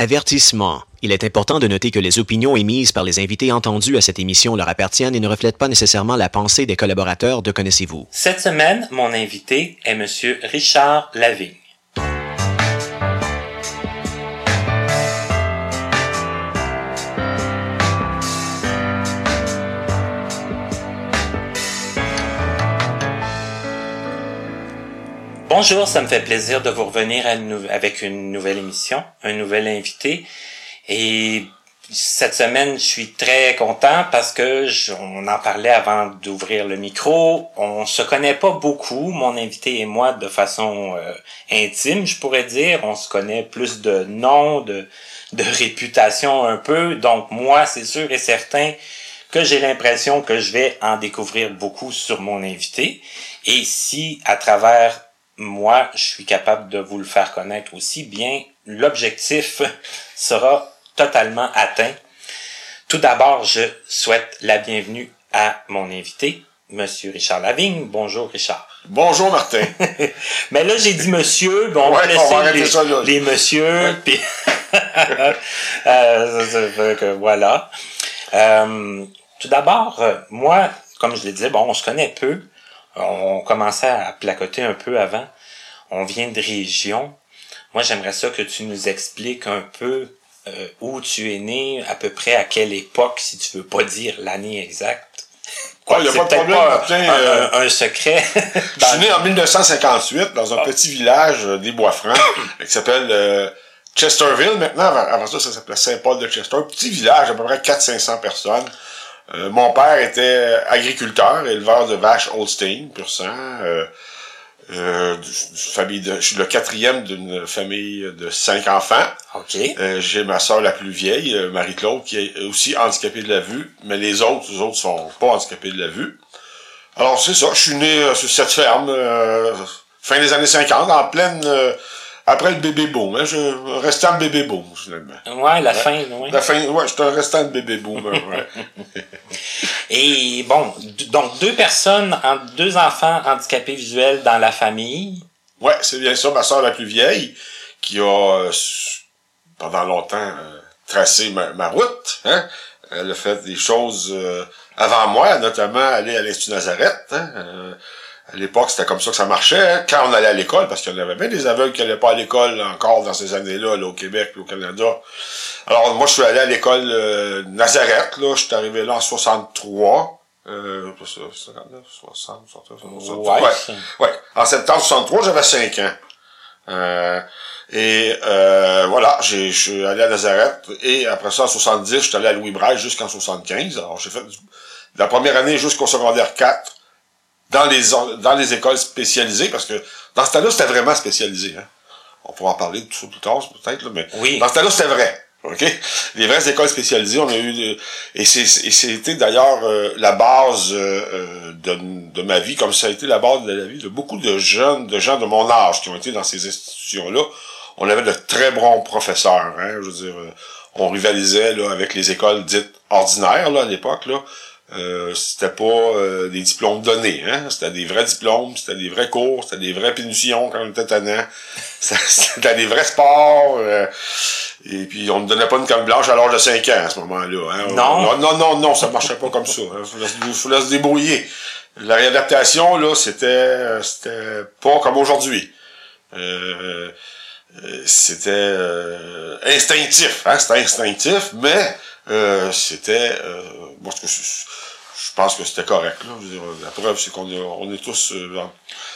Avertissement. Il est important de noter que les opinions émises par les invités entendus à cette émission leur appartiennent et ne reflètent pas nécessairement la pensée des collaborateurs de Connaissez-vous. Cette semaine, mon invité est Monsieur Richard Lavigne. Bonjour, ça me fait plaisir de vous revenir avec une nouvelle émission, un nouvel invité. Et cette semaine, je suis très content parce que on en parlait avant d'ouvrir le micro. On se connaît pas beaucoup, mon invité et moi, de façon euh, intime, je pourrais dire. On se connaît plus de nom, de, de réputation un peu. Donc moi, c'est sûr et certain que j'ai l'impression que je vais en découvrir beaucoup sur mon invité. Et si à travers moi, je suis capable de vous le faire connaître aussi, bien l'objectif sera totalement atteint. Tout d'abord, je souhaite la bienvenue à mon invité, Monsieur Richard Lavigne. Bonjour Richard. Bonjour Martin. Mais là, j'ai dit monsieur, bon, on va Ouais, laisser on va arrêter les, ça, là. les monsieur, puis Euh, voilà. Euh, tout d'abord, euh, moi, comme je le disais, bon, on se connaît peu. On commençait à placoter un peu avant. On vient de région. Moi, j'aimerais ça que tu nous expliques un peu euh, où tu es né, à peu près à quelle époque, si tu veux pas dire l'année exacte. Y a pas de problème, pas Martin, un, euh, un- un secret. Je suis né en 1958 dans un Ah. petit village euh, des Bois-Francs qui s'appelle euh, Chesterville maintenant. Avant, ça, ça s'appelait Saint-Paul de Chester. Un petit village, à peu près 400-500 personnes. Euh, mon père était agriculteur, éleveur de vaches Holstein, pur sang. Euh, famille de, je suis le quatrième d'une famille de cinq enfants. OK. Euh, j'ai ma soeur la plus vieille, euh, Marie-Claude, qui est aussi handicapée de la vue, mais les autres, les autres sont pas handicapés de la vue. Alors c'est ça, je suis né euh, sur cette ferme fin des années 50, en pleine euh, après le bébé boom, hein, je restant bébé boom finalement. Ouais, la fin, ouais. La fin, ouais, j'étais un restant de bébé boom. ouais. Et bon, donc deux personnes, en- deux enfants handicapés visuels dans la famille. Ouais, c'est bien ça, ma soeur la plus vieille, qui a euh, pendant longtemps euh, tracé ma, ma route. Hein? Elle a fait des choses euh, avant moi, notamment aller à l'Institut Nazareth. Hein? À l'époque, c'était comme ça que ça marchait. hein, Quand on allait à l'école, parce qu'il y en avait bien des aveugles qui n'allaient pas à l'école encore dans ces années-là, là, au Québec et au Canada. Alors, moi, je suis allé à l'école euh, Nazareth. Là, je suis arrivé là en 63. Euh, c'est ça, 59, 60, 60, 60, Ouais, ouais. En septembre 63, j'avais 5 ans. Euh, et euh, voilà, j'ai- je suis allé à Nazareth. Et après ça, en 70, je suis allé à Louis Braille jusqu'en 75. Alors, j'ai fait du- de la première année jusqu'au secondaire 4 dans les, dans les écoles spécialisées, parce que dans ce temps-là, c'était vraiment spécialisé. Hein. On pourra en parler tout ça plus tard, peut-être, là, mais Oui. dans ce temps-là, c'était vrai. OK? Les vraies écoles spécialisées, on a eu... de- et c'est et c'était d'ailleurs euh, la base euh, euh, de, de ma vie, comme ça a été la base de la vie de beaucoup de jeunes, de gens de mon âge qui ont été dans ces institutions-là. On avait de très bons professeurs. Hein, je veux dire, euh, on rivalisait là, avec les écoles dites ordinaires là, à l'époque. là. Euh, c'était pas euh, des diplômes donnés, hein. C'était des vrais diplômes, c'était des vrais cours, c'était des vraies punitions quand on était tannant. C'était des vrais sports. euh, et puis on ne donnait pas une canne blanche à l'âge de 5 ans à ce moment-là. Hein. Non. non, non, non, non, ça marchait pas comme ça. Il fallait, se- fallait se débrouiller. La réadaptation, là, c'était c'était pas comme aujourd'hui. Euh, euh, c'était euh, instinctif, hein, c'était instinctif, mais euh, c'était euh, je, je pense que c'était correct. Là. Je veux dire, la preuve, c'est qu'on est, on est tous euh,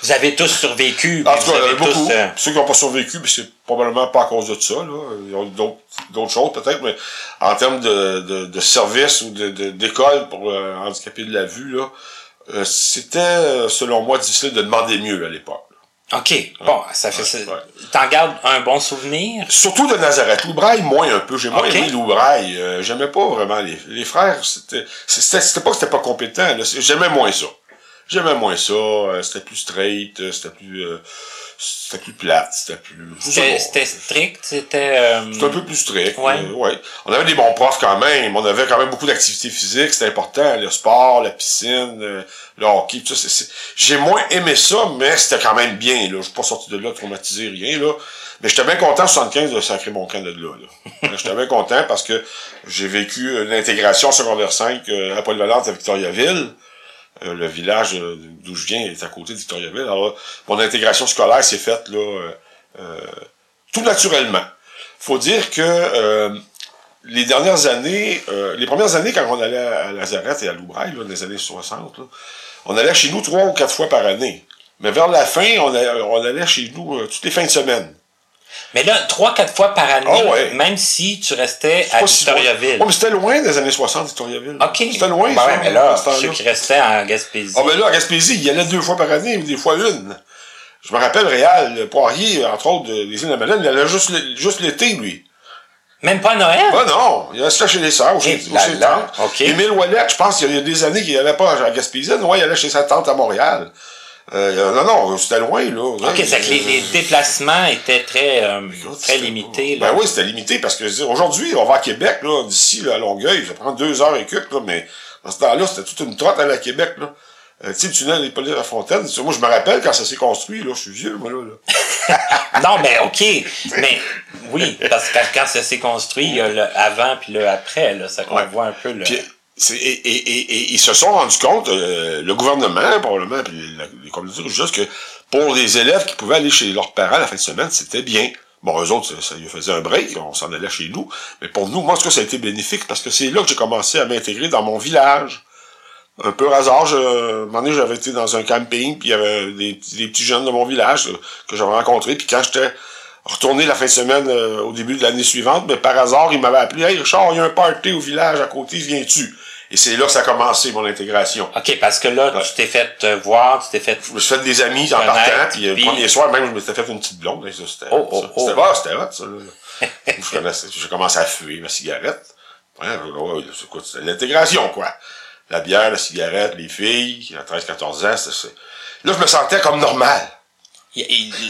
Vous avez tous survécu. en tout cas, tous, beaucoup. euh, Ceux qui n'ont pas survécu, mais c'est probablement pas à cause de ça. Là. Il y a d'autres, choses peut-être, mais en termes de, de, de service ou de- d'école pour euh, handicapés de la vue, là, euh, c'était, euh, selon moi, difficile de demander mieux à l'époque. OK. Bon, ça fait ça. ouais. T'en gardes un bon souvenir? Surtout de Nazareth. Loubraille, moins un peu. J'ai moins aimé Loubraille. Euh, j'aimais pas vraiment les, les frères. C'était, c'était, pas que c'était pas compétent. J'aimais moins ça. J'aimais moins ça. euh, c'était plus straight. euh, C'était plus... euh, c'était plus plate, c'était plus... C'était strict, c'était... euh, C'était un peu plus strict. Ouais. euh, ouais. On avait des bons profs quand même. On avait quand même beaucoup d'activités physiques. C'était important. Le sport, la piscine, euh, le hockey, tout ça. J'ai moins aimé ça, mais c'était quand même bien. Là. Je suis pas sorti de là traumatisé, rien. là. Mais j'étais bien content, en 75, de sacrer mon camp de là. là. j'étais bien content parce que j'ai vécu euh, l'intégration secondaire 5 euh, à Paul-Valente à Victoriaville. Euh, le village euh, d'où je viens est à côté de Victoriaville. Alors, mon intégration scolaire s'est faite là, euh, tout naturellement. Faut dire que les dernières années, les premières années quand on allait à Lazareth et à Loubraille, là, dans les années 60, là, on allait chez nous trois ou quatre fois par année. Mais vers la fin, on, on allait chez nous toutes les fins de semaine. Mais là, trois, quatre fois par année, Ah ouais. même si tu restais à Pas si loin. Victoriaville. Ouais, mais c'était loin des années 60, Victoriaville. OK. C'était loin, Ben ça, ouais, mais là, à ce temps-là. ceux qui restaient en Gaspésie. Ah ben là, à Gaspésie, il y allait deux fois par année, des fois une. Je me rappelle, Réal, le Poirier, entre autres, des îles de la Madeleine, il allait juste, l'été, lui. Même pas à Noël? Ah non, il allait chez les sœurs, ou chez, ou là chez là, tantes. OK. Émile Ouellet, je pense qu'il y a des années qu'il n'allait pas à Gaspésie. Non, il allait chez sa tante à Montréal. Euh, non, non, c'était loin, là. OK, c'est que les, les déplacements étaient très, euh, très limités. Là. Ben oui, c'était limité parce que aujourd'hui, on va à Québec, là, d'ici là, à Longueuil, ça prend deux heures et quelques, là, mais dans ce temps-là, c'était toute une trotte à à Québec. Là. Euh, tu sais, le tunnel des polices à la fontaine, moi je me rappelle quand ça s'est construit, là, je suis vieux, moi là. là. Non, mais OK. Mais oui, parce que quand ça s'est construit, il y a le avant puis le après, là, ça qu'on Ouais. voit un peu. Puis, c'est- et, et, et, et ils se sont rendus compte, euh, le gouvernement, probablement, puis les communautés religieuses, que pour les élèves qui pouvaient aller chez leurs parents la fin de semaine, c'était bien. Bon, eux autres, ça, lui faisait un break, on s'en allait chez nous. Mais pour nous, moi, en tout cas, ça a été bénéfique parce que c'est là que j'ai commencé à m'intégrer dans mon village. Un peu hasard, je, un moment donné, j'avais été dans un camping, puis il y avait des, des petits jeunes de mon village euh, que j'avais rencontrés, puis quand j'étais retourné la fin de semaine euh, au début de l'année suivante, mais par hasard, ils m'avaient appelé Hey Richard, il y a un party au village à côté, viens-tu? Et c'est là que ça a commencé, mon intégration. OK, parce que là, Ouais. tu t'es fait euh, voir, tu t'es fait. Je me suis fait des amis en partant, puis euh, puis- le premier soir, même, je me suis fait une petite blonde. hein, C'était Oh, oh, oh. C'était ah, c'était hot, ça. là. je connaissais- J'ai commencé à fuir ma cigarette. Ouais, c'est l'intégration, quoi. La bière, la cigarette, les filles, à 13-14 ans, ça. Là, je me sentais comme normal.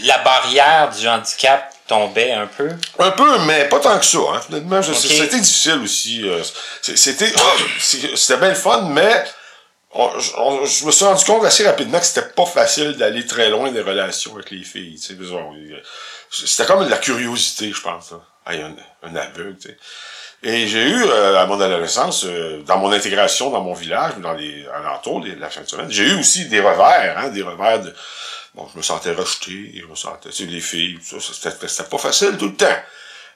La barrière du handicap tombait un peu? Un peu, mais pas tant que ça. Hein. Finalement, c'était difficile aussi. euh, C'était c'est- c'était bien le fun, mais on- on- je me suis rendu compte assez rapidement que c'était pas facile d'aller très loin des relations avec les filles. tu sais. Disons, euh, C'était comme de la curiosité, je pense. Hey, un, un aveugle, tu sais. Et j'ai eu, euh, à mon adolescence, euh, dans mon intégration dans mon village, dans les alentours de la fin de semaine, j'ai eu aussi des revers, hein, des revers de... Bon, je me sentais rejeté, je me sentais, sais, les filles, ça, c'était pas facile tout le temps.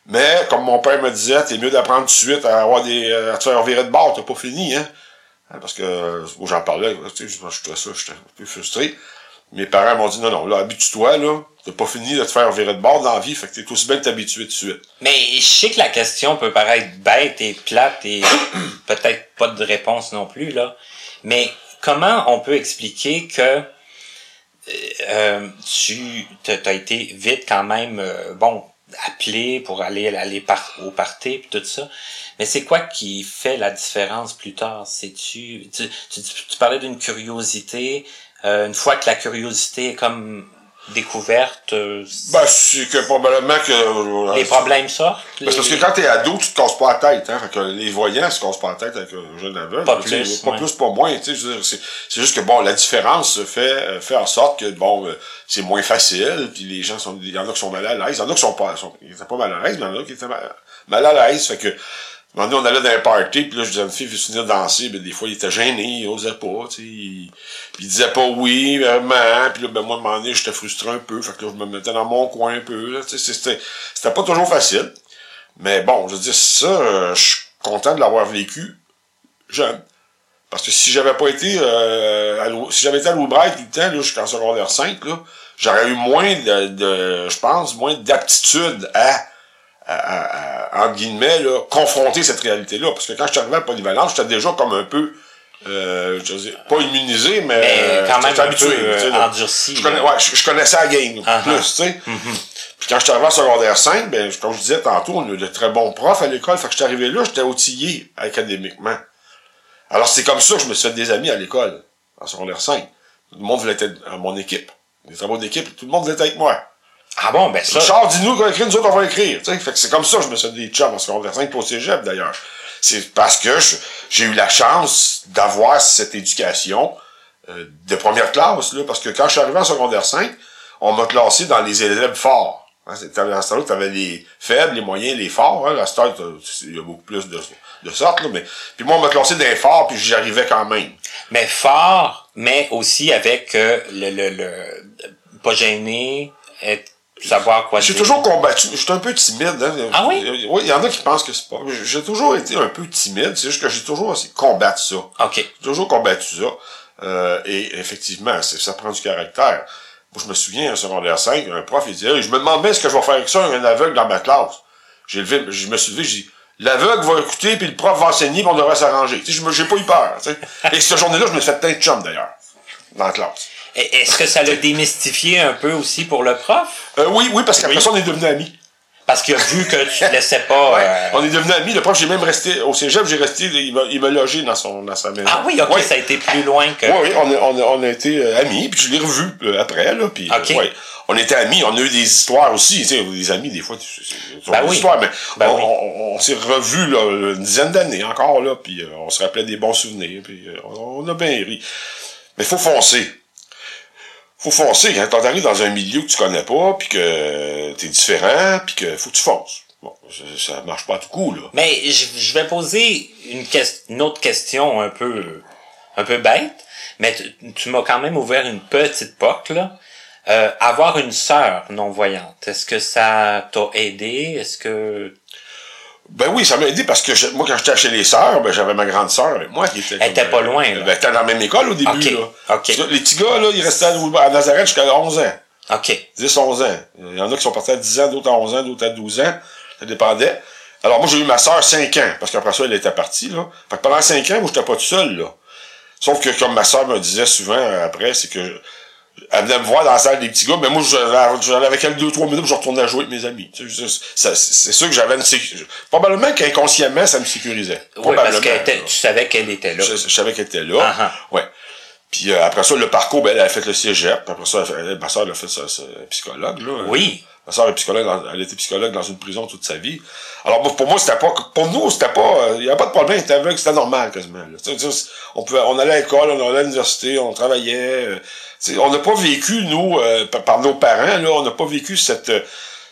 Mais, comme mon père me disait, t'es mieux d'apprendre tout de suite à avoir des, euh, à te faire virer de bord, t'as pas fini, hein. Hein, Parce que, j'en parlais, tu sais, je ça, j'étais un peu frustré. Mes parents m'ont dit, non, non, là, habitue-toi, là. T'as pas fini de te faire virer de bord dans la vie, fait que t'es aussi bien de t'habituer tout de suite. Mais je sais que la question peut paraître bête et plate et peut-être pas de réponse non plus, là. Mais comment on peut expliquer que euh, tu as été vite quand même, euh, bon, appelé pour aller, aller par, au party et tout ça. Mais c'est quoi qui fait la différence plus tard? C'est-tu, tu, tu, tu parlais d'une curiosité, euh, une fois que la curiosité est comme découverte, euh, Ben, c'est que probablement que... euh, les problèmes sortent? Ben, parce que quand t'es ado, tu te casses pas la tête, hein. Fait que les voyants se cassent pas la tête avec un jeune aveugle. Pas plus, Pas ouais. plus, pas moins, tu sais. c'est juste que, bon, la différence fait, euh, fait en sorte que, bon, euh, c'est moins facile, puis les gens sont, il y en a qui sont mal à l'aise, il y en a qui sont pas, sont, ils étaient pas mal à l'aise, mais il y en a qui étaient mal, mal à l'aise, fait que, un on allait dans un party, puis là, je disais une fille, veux venir danser? Ben, des fois, il était gêné, il osait pas, tu sais. Il, puis il disait pas oui, vraiment. Puis là, ben, moi, à un moment donné, j'étais frustré un peu. Fait que là, je me mettais dans mon coin un peu, tu sais. C'était, c'était pas toujours facile. Mais bon, je veux dire, ça, euh, je suis content de l'avoir vécu jeune. Parce que si j'avais pas été, euh, si j'avais été à Loubraille tout le temps, là, jusqu'en secondaire 5, là, j'aurais eu moins de, de je pense, moins d'aptitude à, à, à- à, entre guillemets, là, confronter cette réalité-là. Parce que quand je suis arrivé à Polyvalence, j'étais déjà comme un peu, euh, je veux dire, pas immunisé, mais, Mais euh, quand même habitué, peu tu sais, là. endurci. Je, connais, ouais, je, je connaissais la game Ah, plus, tu sais. Puis quand je suis arrivé en secondaire 5, ben, comme je disais tantôt, on a eu de très bons profs à l'école. Fait que je suis arrivé là, j'étais outillé académiquement. Alors c'est comme ça que je me suis fait des amis à l'école, en secondaire 5. Tout le monde voulait être à mon équipe. Les travaux d'équipe, tout le monde était avec moi. Ah bon, ben ça. Richard, dis-nous qu'on écrit, nous autres, on va écrire. Tu sais, fait que c'est comme ça que je me suis des chums en secondaire 5 pour cégep, d'ailleurs. C'est parce que j'ai eu la chance d'avoir cette éducation euh, de première classe, là, parce que quand je suis arrivé en secondaire 5, on m'a classé dans les élèves forts. Hein, c'était- à ce temps-là, tu avais les faibles, les moyens, les forts. Hein, temps, t'as- il y a beaucoup plus de, de sortes. Là, mais, puis moi, on m'a classé dans les forts, puis j'y arrivais quand même. Mais fort, mais aussi avec euh, le, le, le pas gêné, être, savoir quoi J'ai toujours combattu. J'étais un peu timide. Hein. Ah oui? Oui, il y en a qui pensent que c'est pas. J'ai toujours été un peu timide. C'est juste que j'ai toujours essayé de combattre ça. OK. J'ai toujours combattu ça. Euh, et effectivement, ça prend du caractère. Moi, je me souviens, en secondaire 5, un prof, il dit, Hey, je me demande bien ce que je vais faire avec ça, un aveugle dans ma classe. J'ai levé, je me suis levé, j'ai dit, l'aveugle va écouter, puis le prof va enseigner, puis on devrait s'arranger. Tu sais, je j'ai pas eu peur, tu sais. Et cette journée-là, je me suis fait plein de chums, d'ailleurs, dans la classe. Est-ce que ça l'a démystifié un peu aussi pour le prof? Euh, oui, oui, parce qu'après Oui. ça, on est devenus amis. Parce qu'il a vu que tu te laissais pas. Ouais, euh, on est devenus amis. Le prof, j'ai même resté au cégep, j'ai resté, il m'a, il m'a logé dans son, dans sa maison. Ah oui, ok, Ouais. ça a été plus loin que. Oui, oui, on a, on a, on a été euh, amis, puis je l'ai revu euh, après, là, puis Ok. ouais. on était amis, on a eu des histoires aussi, tu sais, des amis, des fois, c'est Ben des oui. histoires, mais Ben on, oui. on, on s'est revus, là, une dizaine d'années encore, là, puis euh, on se rappelait des bons souvenirs, puis on, on a bien ri. Mais faut foncer. Faut foncer, quand t'arrives dans un milieu que tu connais pas, puis que t'es différent, puis que faut que tu fonces. Bon, ça, marche pas tout coup, là. Mais je, vais poser une, une autre question un peu, un peu bête, mais tu m'as quand même ouvert une petite porte, là. Euh, avoir une sœur non-voyante, est-ce que ça t'a aidé? Est-ce que... Ben oui, ça m'a aidé parce que je- moi, quand j'étais chez les sœurs, ben, j'avais ma grande sœur avec moi qui était. Elle était pas loin, là. Ben, elle était dans la même école au début, Ok, là. ok. Parce que Les petits gars, là, ils restaient à, à Nazareth jusqu'à 11 ans. OK. 10, 11 ans. Il y en a qui sont partis à 10 ans, d'autres à 11 ans, d'autres à 12 ans. Ça dépendait. Alors, moi, j'ai eu ma sœur 5 ans, parce qu'après ça, elle était partie, là. Fait que pendant 5 ans, moi, j'étais pas tout seul, là. Sauf que, comme ma sœur me disait souvent euh, après, c'est que elle venait me voir dans la salle des petits gars, mais moi, j'allais avec elle deux, trois minutes, je retournais à jouer avec mes amis. C'est sûr que j'avais une sécurité. Probablement qu'inconsciemment, ça me sécurisait. Oui, parce que tu savais qu'elle était là. Je, je savais qu'elle était là. Ah, ah. Ouais. Puis euh, après ça, le parcours, ben, elle a fait le cégep. Après ça, elle, a fait- ma soeur, elle a fait sa, sa psychologue. Là. Oui. Ma soeur est psychologue, elle était psychologue dans une prison toute sa vie. Alors pour moi, c'était pas, pour nous, c'était pas, euh, il y avait pas de problème, c'était aveugle, c'était normal quasiment. on pouvait, on allait à l'école, on allait à l'université, on travaillait. euh, on n'a pas vécu nous, euh, par, nos parents, là, on n'a pas vécu cette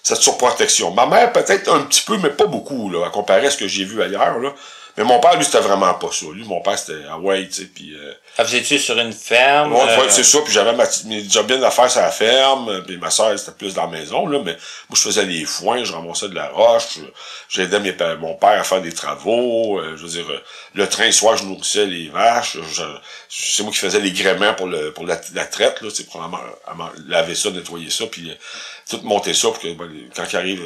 cette surprotection. Ma mère peut-être un petit peu, mais pas beaucoup là, à comparer à ce que j'ai vu ailleurs là. Mais mon père, lui, c'était vraiment pas ça. Lui, mon père, c'était Hawaii, tu sais, puis. Euh, Ah, Vous étiez sur une ferme? Ouais, euh, ouais, c'est ça, puis j'avais ma mes jobs bien d'affaires sur la ferme, puis ma soeur, elle, c'était plus dans la maison, là, mais moi, je faisais les foins, je ramassais de la roche, j'aidais mes mon père à faire des travaux, euh, je veux dire, euh, le train, soir, je nourrissais les vaches, c'est moi qui faisais les gréments pour le pour la, la traite, là, à ma- laver ça, nettoyer ça, puis euh, tout monter ça, pour que, ben, quand il arrive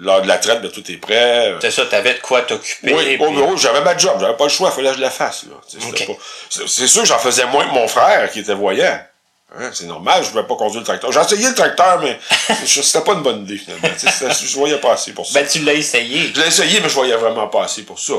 l'heure de la traite, ben, tout est prêt. euh, C'est ça, t'avais de quoi t'occuper. oui, au bureau, j'avais ma job, j'avais pas le choix, il fallait que je la fasse. C'est c'est sûr que j'en faisais moins que mon frère qui était voyant. Hein, c'est normal, je ne pouvais pas conduire le tracteur. J'ai essayé le tracteur, mais c'était pas une bonne idée finalement. Je voyais pas assez pour ça. Ben, tu l'as essayé. Je l'ai essayé, mais je voyais vraiment pas assez pour ça.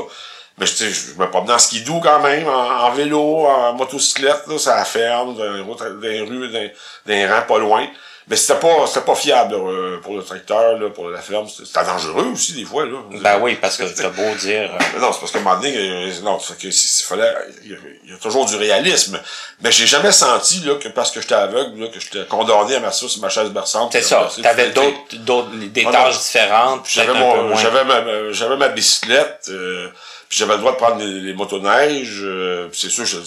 Mais tu sais, je me promenais en skidoo quand même, en, en vélo, en motocyclette, là, ça la ferme, dans les routes, dans les rues, dans, dans les rangs pas loin. Mais c'était pas, c'était pas fiable là, euh, pour le tracteur, là, pour la ferme. C'était dangereux aussi des fois. Là. Ben oui, parce que t'as beau dire. euh, Mais non, c'est parce qu'à un moment donné, non, fait que s'il fallait, il y a- toujours du réalisme. Mais j'ai jamais senti, là, que parce que j'étais aveugle, là, que j'étais condamné à m'asseoir sur ma chaise berçante. C'est ça. T'avais d'autres, d'autres, des Ah, tâches différentes. J'avais mon, j'avais ma, ma- j'avais ma bicyclette, euh, puis j'avais le droit de prendre les, les motoneiges, euh, c'est sûr, je,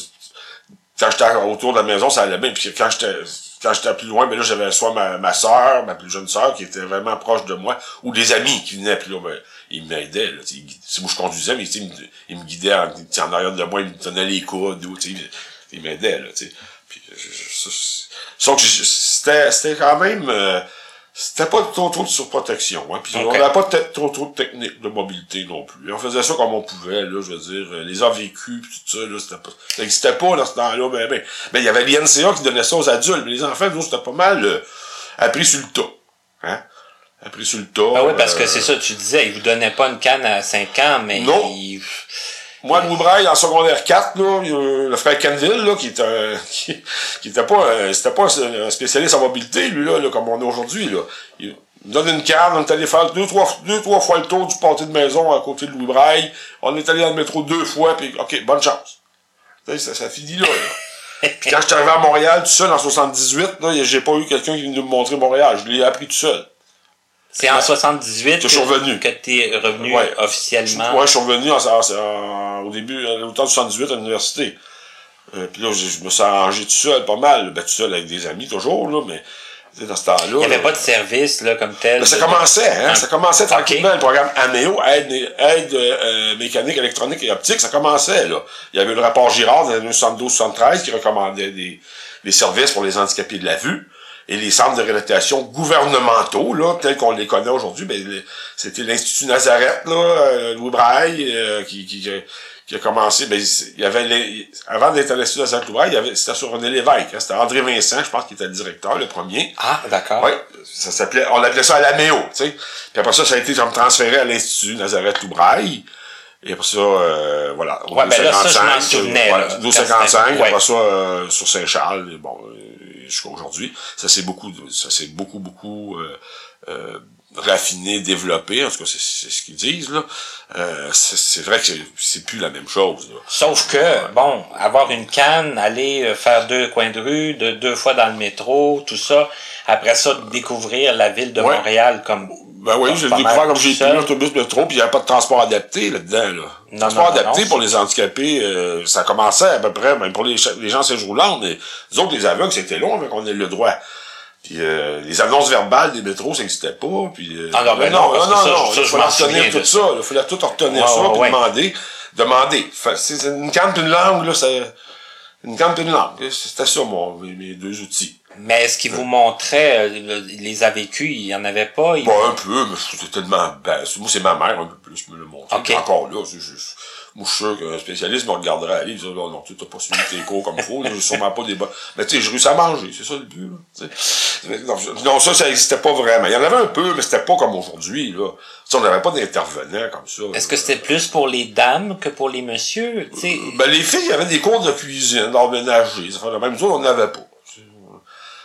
quand j'étais autour de la maison, ça allait bien, puis quand j'étais, quand j'étais plus loin, ben là, j'avais soit ma, ma soeur, ma plus jeune soeur, qui était vraiment proche de moi, ou des amis qui venaient, puis là, ben, ils m'aidaient, là, c'est moi je conduisais, mais ils me, ils me guidaient en, en arrière de moi, ils me tenaient les coudes, ou, ils- m'aidaient, là, tu sais. Sauf que c'était, c'était quand même, euh, c'était pas trop trop de surprotection. Hein. Puis on n'avait pas trop trop de techniques de mobilité non plus. On faisait ça comme on pouvait, là, je veux dire. euh, Les AVQ, puis tout ça, là, c'était pas. Ça n'existait pas dans ce temps-là, ben, ben. Ben, il y avait l'INCA qui donnait ça aux adultes, mais les enfants, nous, c'était pas mal euh, appris sur le tas. Hein? Appris sur le tas. Ben oui, parce que euh, c'est ça, tu disais, il vous donnait pas une canne à 5 ans, mais Non. il, Moi, Louis Braille, en secondaire 4, là, il y a le frère Canville, là, qui était un, qui, qui était pas, un- c'était pas un spécialiste en mobilité, lui, là, là, comme on est aujourd'hui, là. Il me donne une canne, on est allé faire deux, trois, deux, trois fois le tour du pâté de maison à côté de Louis Braille. On est allé dans le métro deux fois, puis OK, bonne chance. Ça, ça finit là, là. Puis quand je suis arrivé à Montréal tout seul en 78, là, j'ai pas eu quelqu'un qui venait me montrer Montréal. Je l'ai appris tout seul. C'est en 78 Que je suis revenu. que t'es revenu Ouais. officiellement. Ouais, je suis revenu en- au début, à l'automne 78 à l'université. Euh, puis là, je, je me suis arrangé tout seul, pas mal. Ben, tout seul avec des amis, toujours, là, mais tu dans ce temps-là. Il n'y avait là, pas de service là, comme tel. ben, ça de- commençait, hein, Un- ça commençait tranquillement, le programme AMEO, aide, aide euh, mécanique, électronique et optique, ça commençait, là. Il y avait le rapport Girard dans les années 72-73 qui recommandait des, des services pour les handicapés de la vue. Et les centres de réhabilitation gouvernementaux, là, tels qu'on les connaît aujourd'hui, ben, c'était l'Institut Nazareth, là, euh, Louis Braille, euh, qui, qui, qui a commencé, ben, il y avait les, avant d'être à l'Institut Nazareth Louis Braille, c'était sur René Lévesque, hein, c'était André Vincent, je pense, qui était le directeur, le premier. Ah, d'accord. Oui, ça s'appelait, on appelait ça à l'AMEO, tu sais. Puis après ça, ça a été comme transféré à l'Institut Nazareth Loubraille. Et après ça, euh, voilà. Ouais, ben là, ça, je m'en 1255, souvenais, Voilà, là, 1255, quand c'était- après ça, euh, sur Saint-Charles, bon, euh, jusqu'à aujourd'hui. Ça s'est beaucoup, ça s'est beaucoup, beaucoup, euh, euh, raffiné, développé, en tout cas, c'est, ce qu'ils disent, là. Euh, c'est, vrai que c'est, plus la même chose, là. Sauf que, bon, avoir une canne, aller faire deux coins de rue, de deux fois dans le métro, tout ça. Après ça, découvrir la ville de Ouais. Montréal comme. Ben oui, comme j'ai découvert comme j'ai pris l'autobus métro, puis il n'y avait pas de transport adapté là-dedans. Là. Non, transport non, non, adapté non, pour les handicapés, euh, ça commençait à peu près, même pour les, les gens séjournants, mais les autres, les aveugles, c'était long avant qu'on ait le droit. Puis euh, les annonces verbales des métros, ça n'existait pas. Puis, euh, Ah non, ben non, parce que ça, ça, il je m'en de tout ça. Il fallait tout retenir Ouais, ça, ouais, puis ouais. demander. Demander. C'est une canne une langue, là, c'est... Une canne une langue. C'était ça, mes, mes deux outils. Mais est-ce qu'il vous montrait, euh, le- les a vécus, il y en avait pas? il- Bon, un peu, mais c'était tellement... Ben, moi, c'est ma mère un peu plus qui me l'a montré. Ok. Puis Encore là, c'est juste... Moi, je suis sûr qu'un spécialiste me regarderait aller et dirait, non, non, tu n'as pas suivi tes cours comme il faut, j'ai sûrement pas des bonnes... Mais tu sais, je réussis à manger, c'est ça le but, là, Non, ça, ça existait pas vraiment. Il y en avait un peu, mais c'était pas comme aujourd'hui, là. Tu sais, on n'avait pas d'intervenants comme ça. Est-ce que c'était plus pour les dames que pour les messieurs? Tu sais, Ben, les filles, il y avait des cours de cuisine, d'art ménager, ça fait la même chose, on n'en avait pas.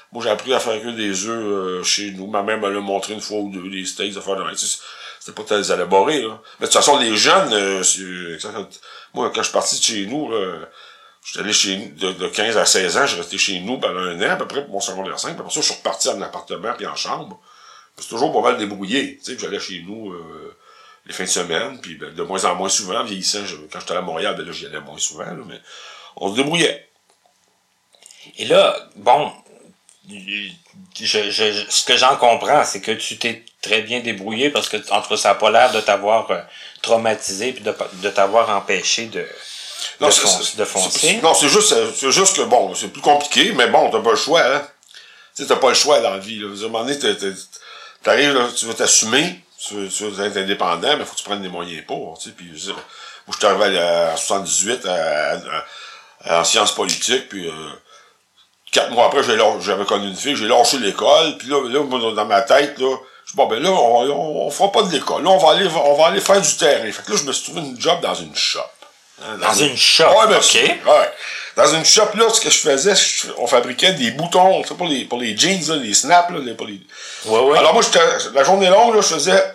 Euh, Moi, j'ai appris à faire que des œufs euh, chez nous. Ma mère me l'a montré une fois ou deux, des steaks, à faire de C'était pas très élaboré, là. Mais de toute façon, les jeunes, euh, fait- moi, quand je suis parti de chez nous, là, j'étais allé chez nous de, de 15 à 16 ans, suis resté chez nous pendant un an, à peu près, pour mon secondaire 5. Puis après ça, je suis reparti en appartement puis en chambre. C'est toujours pas mal débrouillé. Tu sais, j'allais chez nous euh, les fins de semaine, puis ben, de moins en moins souvent, vieillissant, je- quand j'étais à Montréal, ben là, j'y allais moins souvent, là, mais on se débrouillait. Et là, bon, je, je, ce que j'en comprends, c'est que tu t'es très bien débrouillé parce que entre ça n'a pas l'air de t'avoir euh, traumatisé puis de, de t'avoir empêché de, c'est- de foncer. Non, c'est juste, euh, c'est juste que, bon, c'est plus compliqué, mais bon, t'as pas le choix, hein. Tu sais, t'as pas le choix dans la vie, là. À un moment donné, t'arrives, là, tu veux t'assumer, tu veux, tu veux être indépendant, mais faut que tu prennes des moyens pour, tu sais, puis, je moi, je suis arrivé en 78 à, à- à- en sciences politiques, puis, euh, quatre mois après, j'avais connu une fille, j'ai lâché l'école, puis là, là, dans ma tête, là, je dis, bon, ben là, on, on, on fera pas de l'école. Là, on va aller, on va aller faire du terrain. Fait que là, je me suis trouvé une job dans une shop. Hein, Dans une shop, Ouais, ben, ok. ouais. Dans une shop, là, ce que je faisais, je- on fabriquait des boutons, tu sais, pour les, pour les jeans, là, les snaps, là, les, pour les... Ouais, ouais. Alors moi, j'étais, la journée longue, là, je faisais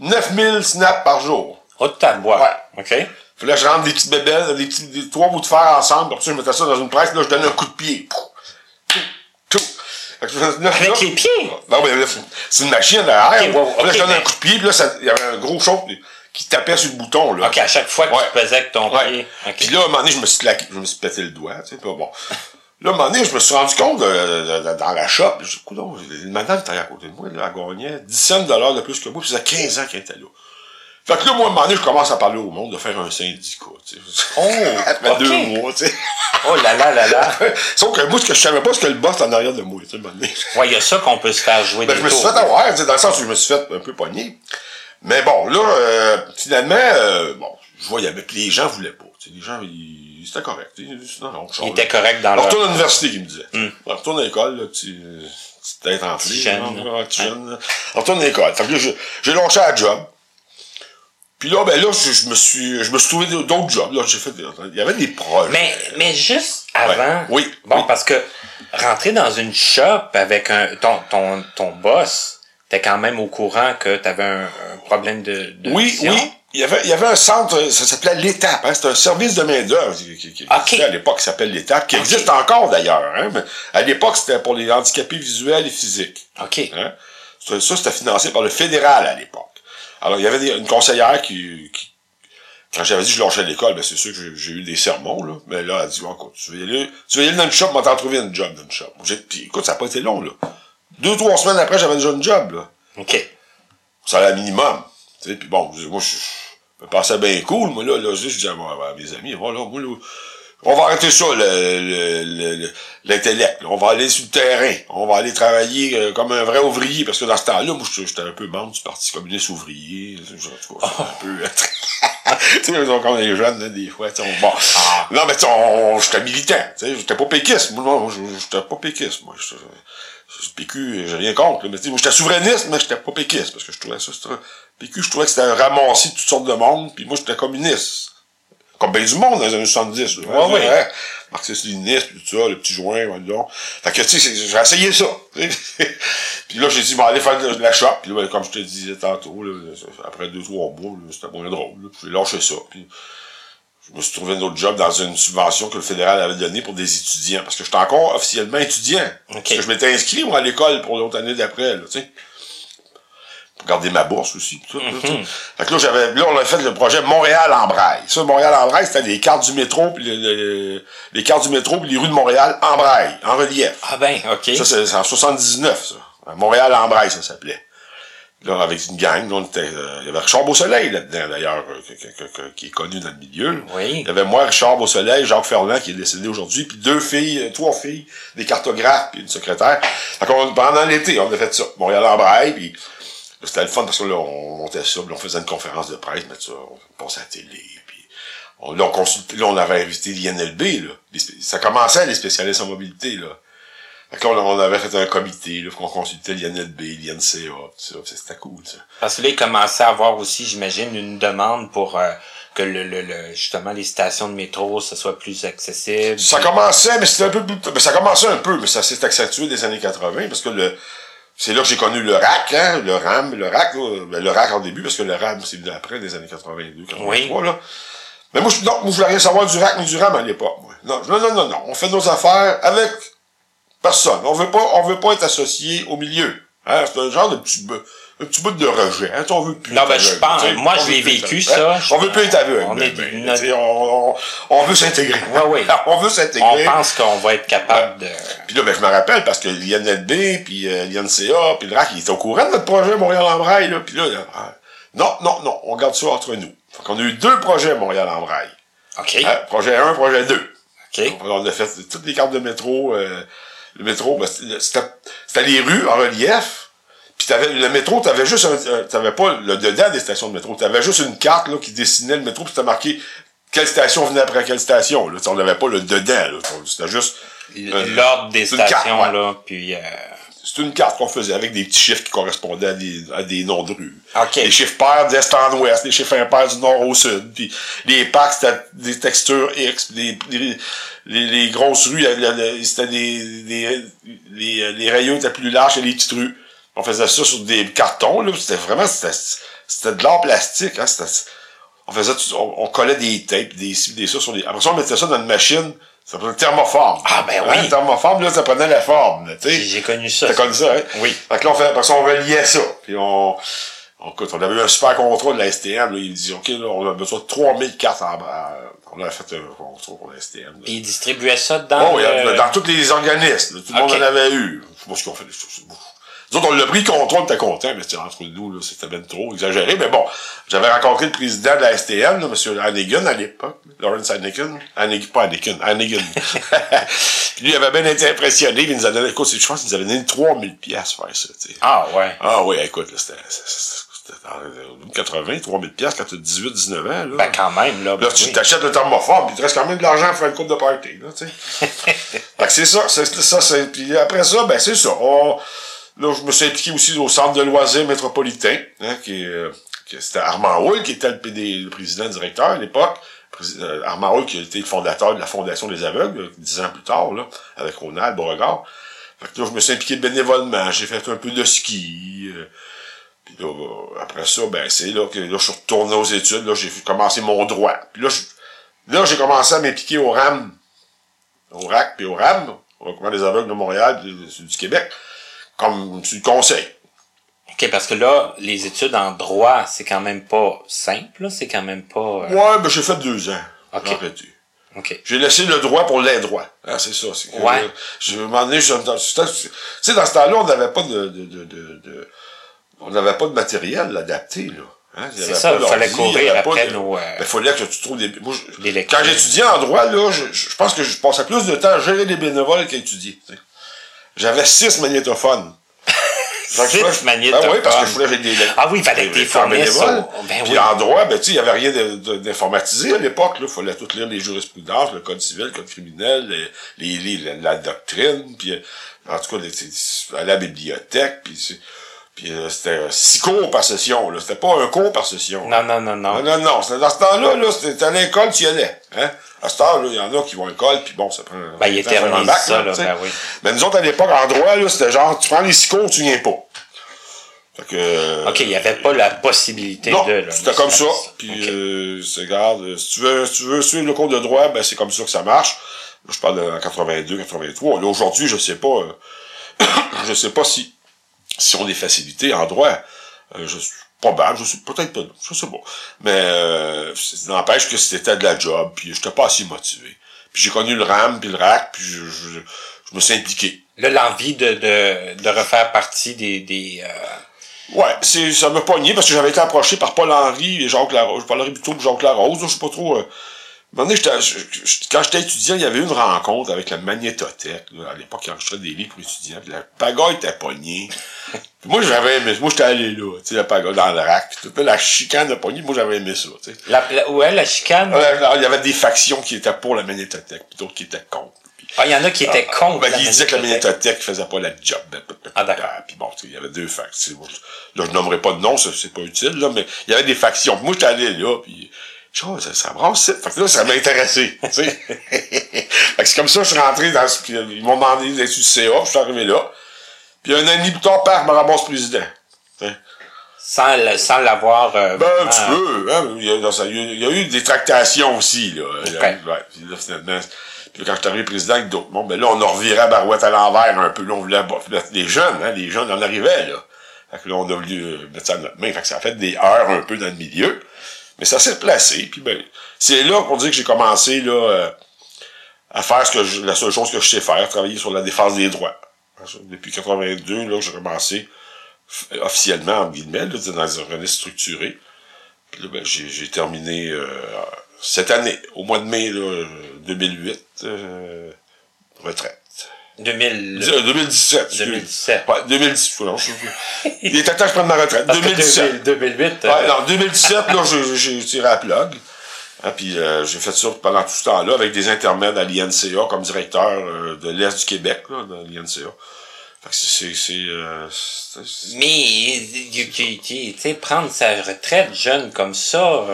9000 snaps par jour. Oh, de boîte. Ouais. OK? Puis là, je rentre des petites bébelles, des petits, des trois bouts de fer ensemble, puis je mettais ça dans une presse, là, je donnais un coup de pied. Pouf! Avec là- les pieds? non, mais c'est une machine ouais, Puis là, je donnais mais- un coup de pied, puis là, il y avait un gros chaud qui tapait sur le bouton, là. OK, à chaque fois que Ouais. tu pesais avec ton Ouais. pied. Puis là, à un moment donné, je me suis claqué, je me suis pété le doigt, tu sais, bon. Là, à un moment donné, je me suis rendu compte, de- de- de- dans la shop, je dis, madame était à côté de moi, elle gagnait 10 cents de dollars de plus que moi, puis ça faisait 15 ans qu'elle était là. Fait que là, moi, à un moment donné, je commence à parler au monde de faire un syndicat, tu sais. Oh, Après deux mois, tu sais. Oh là là là là. Sauf que moi, ce que je savais pas, c'était le boss en arrière de moi, tu sais, à un moment donné. Ouais, il y a ça qu'on peut se faire jouer Ben, des je me suis fait avoir, tu sais, dans le sens où je me suis fait un peu pogner. Mais bon, là, euh, finalement, euh, bon, je voyais, puis les gens voulaient pas. tu sais, Les gens, ils, c'était correct. tu sais, Non, non, Il était correct dans leur... retourne à l'université, qu'il me disait. Hmm. Alors, Retourne à l'école, là, tu, tu t'es enflé. Petit jeune, là. Alors, Retourne à l'école. Fait que là, j'ai- j'ai lâché la job. Puis là, ben là, je, je me suis, je me suis trouvé d'autres jobs. Là, j'ai fait, il y avait des projets. Mais, mais juste avant. Ouais. Oui. Bon, oui. parce que rentrer dans une shop avec un, ton, ton, ton boss, t'es quand même au courant que t'avais un, un problème de, de Oui, vision. oui. Il y, avait, il y avait un centre, ça s'appelait l'Étape. Hein, C'était un service de main-d'œuvre qui, qui, à l'époque, qui s'appelle l'Étape, qui existe encore d'ailleurs. Hein, mais à l'époque, c'était pour les handicapés visuels et physiques. OK. Hein. Ça, c'était financé par le fédéral à l'époque. Alors, il y avait une conseillère qui, qui- quand j'avais dit que je lâchais l'école, ben c'est sûr que j'ai- eu des sermons, là. Mais là, elle a dit, Bon, écoute, tu vas y aller, tu vas y aller dans une shop, on t'en trouver une job dans une shop. J'ai- Puis, écoute, ça n'a pas été long, là. Deux, trois semaines après, j'avais déjà une job, là. OK. Ça allait minimum. Tu sais, puis bon, je- moi, je, me pensais bien cool, moi, là, là, je dis à mes amis, voilà, moi, là, on va arrêter ça, le- le- le- le- l'intellect. On va aller sur le terrain. On va aller travailler euh, comme un vrai ouvrier. Parce que dans ce temps-là, moi, j'étais un peu membre du Parti communiste ouvrier. Cas, c'était un peu... tu sais, comme les jeunes, là, des fois. on- Bon. Non, mais j'étais militant. Tu sais, j'étais pas péquiste. Moi, non, je- j'étais pas péquiste. Moi, PQ, j'ai rien contre. là, Mais tu sais, moi, j'étais souverainiste, mais j'étais pas péquiste. Parce que je trouvais ça, PQ, je trouvais que c'était un ramassis de toutes sortes de monde. Puis moi, j'étais communiste. Comme ben du monde dans les années 70. Là, Ouais, ouais. Hein, Marxiste-léniniste, puis tout ça, le petit joint, ouais, donc. Fait que, tu sais, j'ai essayé ça. puis là, j'ai dit, bon, aller faire de, la shop. Puis là, ben, comme je te disais tantôt, là, après deux, trois mois, c'était moins drôle. là. J'ai lâché ça. Puis je me suis trouvé un autre job dans une subvention que le fédéral avait donnée pour des étudiants. Parce que j'étais encore officiellement étudiant. Parce que je m'étais inscrit, moi, à l'école pour l'autre année d'après, tu sais. Garder ma bourse aussi. Tout, là, tu sais. Fait que là, j'avais, là, on a fait le projet Montréal en braille. Ça, Montréal en braille, c'était les cartes du métro, puis le- le- les cartes du métro, puis les rues de Montréal en braille, en relief. Ah ben, OK. Ça, c'est en 79, ça. Montréal en braille, ça s'appelait. Là, avec une gang, là, on était, euh, il y avait Richard Beausoleil là-dedans, d'ailleurs, euh, qui est connu dans le milieu. là. Oui. Il y avait moi, Richard Beausoleil, Jacques Ferland, qui est décédé aujourd'hui, puis deux filles, euh, trois filles, des cartographes, puis une secrétaire. Fait pendant l'été, on a fait ça. Montréal en braille, puis c'était le fun parce que là, on montait ça, puis on faisait une conférence de presse, mais ça, on passait à la télé, puis on, là, on consultait, là, on avait invité l'INLB, là. Les ça commençait, les spécialistes en mobilité, là. Fait que là, on on avait fait un comité, là, qu'on consultait l'INLB, l'INCA, tout ça, c'était cool, ça. Parce que là, il commençait à avoir aussi, j'imagine, une demande pour euh, que le, le, le- justement les stations de métro, ce soit plus accessible. Ça commençait, mais c'était un peu plus, mais ça commençait un peu, mais ça s'est accentué des années 80, parce que le, c'est là que j'ai connu le RAC, hein, le RAM, le RAC, là, ben, le RAC en début, parce que le RAM, c'est venu après, des années 82, 83, là. Mais moi, je, non, moi, je voulais rien savoir du RAC ni du RAM à l'époque, moi. Non, non, non, non, non. On fait nos affaires avec personne. On veut pas, on veut pas être associé au milieu. Hein, c'est un genre de petit, un petit bout de rejet. Hein, on veut plus Non, ben, je pense- moi, On je l'ai vécu, ça. Hein, On veut plus être aveugle. On est on, on, on veut s'intégrer. Ouais, oui. on veut On s'intégrer. pense qu'on va être capable de... Puis là, ben, je me rappelle parce que l'INLB, puis euh, l'INCA, puis le RAC, ils étaient au courant de notre projet Montréal en braille. Là. Puis là, ah, non, non, non, on garde ça entre nous. Fait qu'on a eu deux projets Montréal en braille. OK. Hein, projet 1, projet 2. OK. On a fait toutes les cartes de métro. euh, le métro, ben, c'était c'était les rues en relief. Puis t'avais le métro, t'avais juste un, un- t'avais pas le dedans des stations de métro, t'avais juste une carte là qui dessinait le métro, puis c'était marqué quelle station venait après quelle station. Là, on n'avait pas le dedans. là. C'était juste euh, L'ordre des carte, stations, ouais. là, puis... euh, c'est une carte qu'on faisait avec des petits chiffres qui correspondaient à des, à des noms de rues. OK. Les chiffres pairs d'est en ouest, les chiffres impairs du nord au sud. Puis les packs, c'était des textures X. Les, les, les, les grosses rues, c'était des, des, les, les rayons étaient plus larges que les petites rues. On faisait ça sur des cartons, là. C'était vraiment, c'était, c'était de l'art plastique, hein. C'était, on faisait, on, on collait des tapes, des ci, des ça sur les, après ça, on mettait ça dans une machine. Ça s'appelait thermoforme. Ah, ben Hein, oui. le thermoforme, là, ça prenait la forme, tu sais. J'ai connu ça. T'as connu ça, hein? Oui. Fait que là, on fait, après ça, on reliait ça. Puis on, on, écoute, on avait eu un super contrat de la STM, là. Il dit, OK, là, on a besoin de 3000 cartes en, on a fait un contrat pour la STM, là. Puis ils distribuaient ça dans... Oh, le- dans tous les organismes, tout le monde en avait eu. Je sais pas ce qu'on fait. Nous autres, on l'a pris le contrat, on était contents, mais c'était entre nous, là, c'était bien trop exagéré. Mais bon, j'avais rencontré le président de la STM, là, M. Hannigan, à l'époque. Lawrence Hannigan. Hannigan, pas Hannigan, Hannigan. Puis lui, il avait bien été impressionné. Il nous a donné, écoute, je pense qu'il nous avait donné 3000 pièces faire ça, tu sais. Ah, ouais. Ah oui, écoute, là, c'était, c'était dans les 80, 3000 pièces quand t'as 18, 19 ans, là. Ben, quand même, là. Là, ben tu oui. t'achètes le thermoforme, puis il te reste quand même de l'argent pour faire une coupe de party, là, tu sais. fait que c'est ça, c'est ça, c'est, puis après ça, ben, c'est ça. On, là, je me suis impliqué aussi au centre de loisirs métropolitain, hein, qui euh, C'était Armand Hull qui était le, PD, le président directeur à l'époque. Euh, Armand Hull qui était le fondateur de la Fondation des aveugles, dix ans plus tard, là, avec Ronald Beauregard. Fait que là, je me suis impliqué bénévolement, j'ai fait un peu de ski. Euh, puis là, après ça, ben c'est là que là, je suis retourné aux études, là, j'ai commencé mon droit. Puis là, là j'ai commencé à m'impliquer au RAM, au RAC, puis au RAM, au Recommand des aveugles de Montréal, du Québec, comme tu conseil. OK, parce que là, les études en droit, c'est quand même pas simple, c'est quand même pas... Euh, ouais, ben j'ai fait deux ans. OK. OK. J'ai laissé le droit pour les droits. Hein, c'est ça. Ouais. Je, m'en ai, je, tu sais, dans ce temps-là, on n'avait pas de, de, de, de, on n'avait pas de matériel adapté, là. Hein? C'est ça, il fallait courir après nos... Euh, il fallait que tu trouves des... Moi, quand j'étudiais en droit, là, je, je, pense que je passais plus de temps à gérer des bénévoles qu'à étudier. J'avais six magnétophones. Six magnétophones. Ah oui, parce que je voulais des Ah oui, il fallait des ça. Ben Puis en droit, ben, tu sais, il n'y avait rien d'informatisé à l'époque. Il fallait tout lire les jurisprudences, le code civil, le code criminel, les, les, la, doctrine, puis en tout cas, à la bibliothèque, puis puis euh, c'était six cours par session, là. C'était pas un cours par session. Non, non, non, non. Non, non, non. Dans ce temps-là, là, c'était à l'école, tu y allais. Hein? À ce temps-là, il y en a qui vont à l'école, puis bon, ça prend... Ben, il éternise ça, là, ben oui. Mais nous autres, à l'époque, en droit, là, c'était genre, tu prends les six cours, tu viens pas. Fait que... Euh, OK, il n'y avait pas la possibilité non, de... c'était comme ça. Puis, euh, c'est, regarde, si tu veux, si tu veux suivre le cours de droit, ben, c'est comme ça que ça marche. je parle de 82, 83. Là, aujourd'hui, je sais pas... Euh, je sais pas si si on des facilités en droit, euh, je suis probable, je suis peut-être pas, je sais pas. Mais euh, n'empêche que c'était de la job, puis j'étais pas assez motivé. Puis j'ai connu le RAM, puis le RAC, puis je, je, me suis impliqué. Là, l'envie de, de, de refaire partie des... des euh... Ouais, c'est ça m'a pogné parce que j'avais été approché par Paul Henry et Jacques Larose. Je parlerai plutôt de Jacques Larose, je sais pas trop. Euh, moment donné, quand j'étais étudiant, il y avait une rencontre avec la magnétothèque. à l'époque, il enregistrait des livres pour étudiants. Puis la pagaille était pognée. moi, j'avais aimé Moi, j'étais allé là, tu sais, la pagaille dans le rack. Puis la chicane de pognée, moi, j'avais aimé ça, tu sais. La, ouais, la chicane? il y avait des factions qui étaient pour la magnétothèque, puis d'autres qui étaient contre. Ah, il y en a qui étaient ah, contre. Ben, ils disaient que la magnétothèque faisait pas la job. Ah, d'accord. Puis bon, il y avait deux factions. Là, je nommerai pas de nom, c'est pas utile, là, mais il y avait des factions. Moi, j'étais allé là, puis ça, ça brasse, Fait que là, ça m'a intéressé, fait que c'est comme ça que je suis rentré dans ce... Ils m'ont demandé d'être du CA, je suis arrivé là. Puis un an et demi plus tard, père me ramasse président. Sans, sans l'avoir... Euh, ben, un petit peu, hein. Il y, a, il y, a, eu des tractations aussi, là. Ouais. Puis là, finalement... Puis quand je suis arrivé président avec d'autres mondes, ben là, on a reviré à Barouette à l'envers un peu. Là, on voulait les jeunes, hein. Les jeunes, on arrivait, là. Fait que là, on a voulu euh, mettre ça à notre main. Fait que ça a fait des heures un peu dans le milieu. Mais ça s'est placé, puis ben, c'est là qu'on dit que j'ai commencé là, euh, à faire ce que je, la seule chose que je sais faire, travailler sur la défense des droits. Depuis 82, là, j'ai commencé officiellement, en guillemets, là, dans un organisme structuré. Puis là, ben, j'ai terminé euh, cette année, au mois de mai là, 2008, euh, retraite. 2000... 2017. 2017. Ouais, 2017. Non, je... Il était temps que je prenne ma retraite. 2017. 2008. Ouais, euh, non, 2017, là, j'ai tiré à plug. Hein, puis euh, j'ai fait ça pendant tout ce temps-là avec des intermèdes à l'INCA comme directeur euh, de l'Est du Québec, là, dans l'INCA. C'est, c'est, euh, Mais, tu sais, prendre sa retraite jeune comme ça,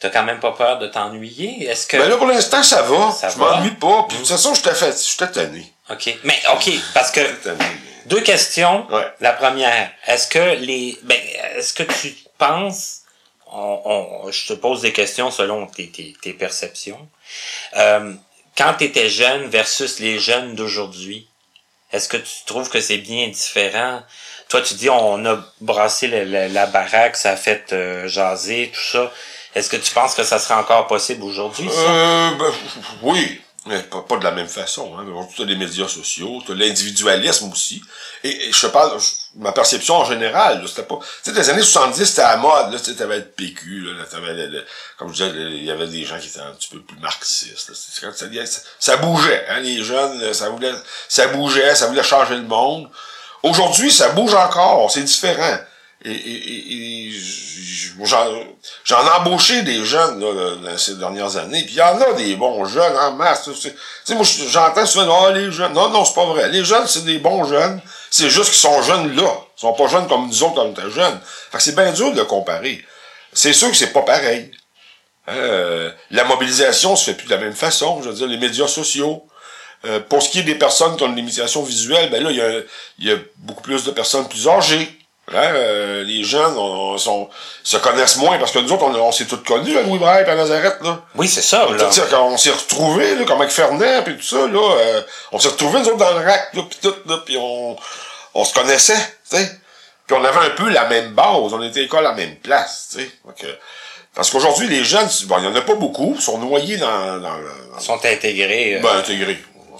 T'as quand même pas peur de t'ennuyer? Est-ce que. Ben là, pour l'instant, ça va. Ça je m'ennuie pas. Puis, de toute façon, fait, j'étais tanné. OK. Mais, OK, parce que. Deux questions. Ouais. La première, est-ce que les. Ben, est-ce que tu penses. On, on, je te pose des questions selon tes, tes, tes perceptions. Euh, quand tu étais jeune versus les jeunes d'aujourd'hui, est-ce que tu trouves que c'est bien différent? Toi, tu dis on a brassé la, la, baraque, ça a fait euh, jaser, tout ça. Est-ce que tu penses que ça serait encore possible aujourd'hui, Euh, ben, oui. Mais pas, de la même façon. Hein. Tu as les médias sociaux, tu l'individualisme aussi. Et, je parle, ma perception en général, c'était pas... Tu les années 70, c'était à mode. Là, tu avais le PQ, là, avais le, comme je disais, il y avait des gens qui étaient un petit peu plus marxistes. Ça, ça, bougeait. Hein, les jeunes, ça voulait, ça bougeait, ça voulait changer le monde. Aujourd'hui, ça bouge encore, c'est différent. Et, et, et j'en ai embauché des jeunes là, dans ces dernières années, puis il y en a des bons jeunes en masse. Tu sais, moi j'entends souvent oh, les jeunes. Non, non, c'est pas vrai. Les jeunes, c'est des bons jeunes. C'est juste qu'ils sont jeunes là. Ils sont pas jeunes comme nous autres quand on était jeunes. Fait que c'est bien dur de comparer. c'est sûr que c'est pas pareil. Euh, la mobilisation se fait plus de la même façon. Je veux dire, les médias sociaux. Euh, pour ce qui est des personnes qui ont une limitation visuelle, ben là, il y a beaucoup plus de personnes plus âgées. Hein, euh, les jeunes on, sont, se connaissent moins parce que nous autres, on, on s'est tous connus, à Louis Braille et Nazareth. Là. Oui, c'est ça. On, Là. quand on s'est retrouvés, là, comme avec Fernand et tout ça, là, euh, on s'est retrouvés nous autres dans le rack, là, pis tout, là, pis on, on se connaissait, tu sais. Puis on avait un peu la même base, on était à la même place, tu sais. Euh, parce qu'aujourd'hui, les jeunes, bon, il y en a pas beaucoup, sont noyés dans, dans, dans Ils sont intégrés. euh, ben, intégrés.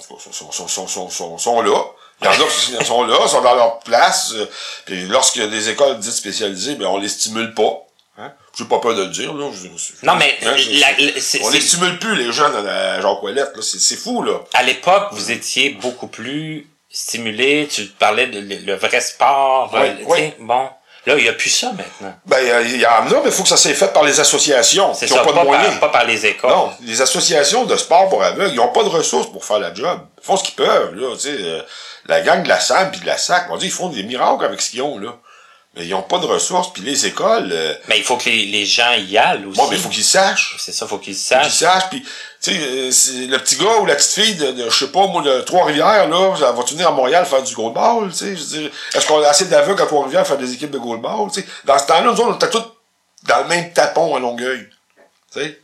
Sont, sont, sont, sont, sont là. Il y en a qui sont là, sont dans leur place. euh, Puis lorsqu'il y a des écoles dites spécialisées, ben on les stimule pas. Hein? J'ai pas peur de le dire, là. Je- je- Non, mais hein, je- la- on les stimule plus, les jeunes à la Jacques Ouellette, là. C'est, c'est fou, là. à l'époque, vous étiez beaucoup plus stimulé. Tu parlais de le, le vrai sport. Euh, ouais. sais, Bon, là, il n'y a plus ça maintenant. Ben, il y, a, mais il faut que ça soit fait par les associations C'est qui n'ont pas, pas, de moyens. par, pas par les écoles. Non, les associations de sport pour aveugles, ils n'ont pas de ressources pour faire la job. Ils font ce qu'ils peuvent, là, tu sais. euh, la gang de la SAM puis de la SAC, on dit, ils font des miracles avec ce qu'ils ont, là. Mais ils n'ont pas de ressources, puis les écoles, euh, Mais il faut que les, les gens y aillent aussi. bon, mais il faut qu'ils sachent. C'est ça, faut qu'ils Faut qu'ils sachent. sachent, puis, tu sais, euh, le petit gars ou la petite fille de, de je sais pas, moi, de Trois-Rivières, là, elle va venir à Montréal faire du goalball, tu sais, je veux dire, est-ce qu'on a assez d'aveugles à Trois-Rivières faire des équipes de goalball, tu sais? Dans ce temps-là, nous autres, on était tous dans le même tapon à Longueuil, tu sais?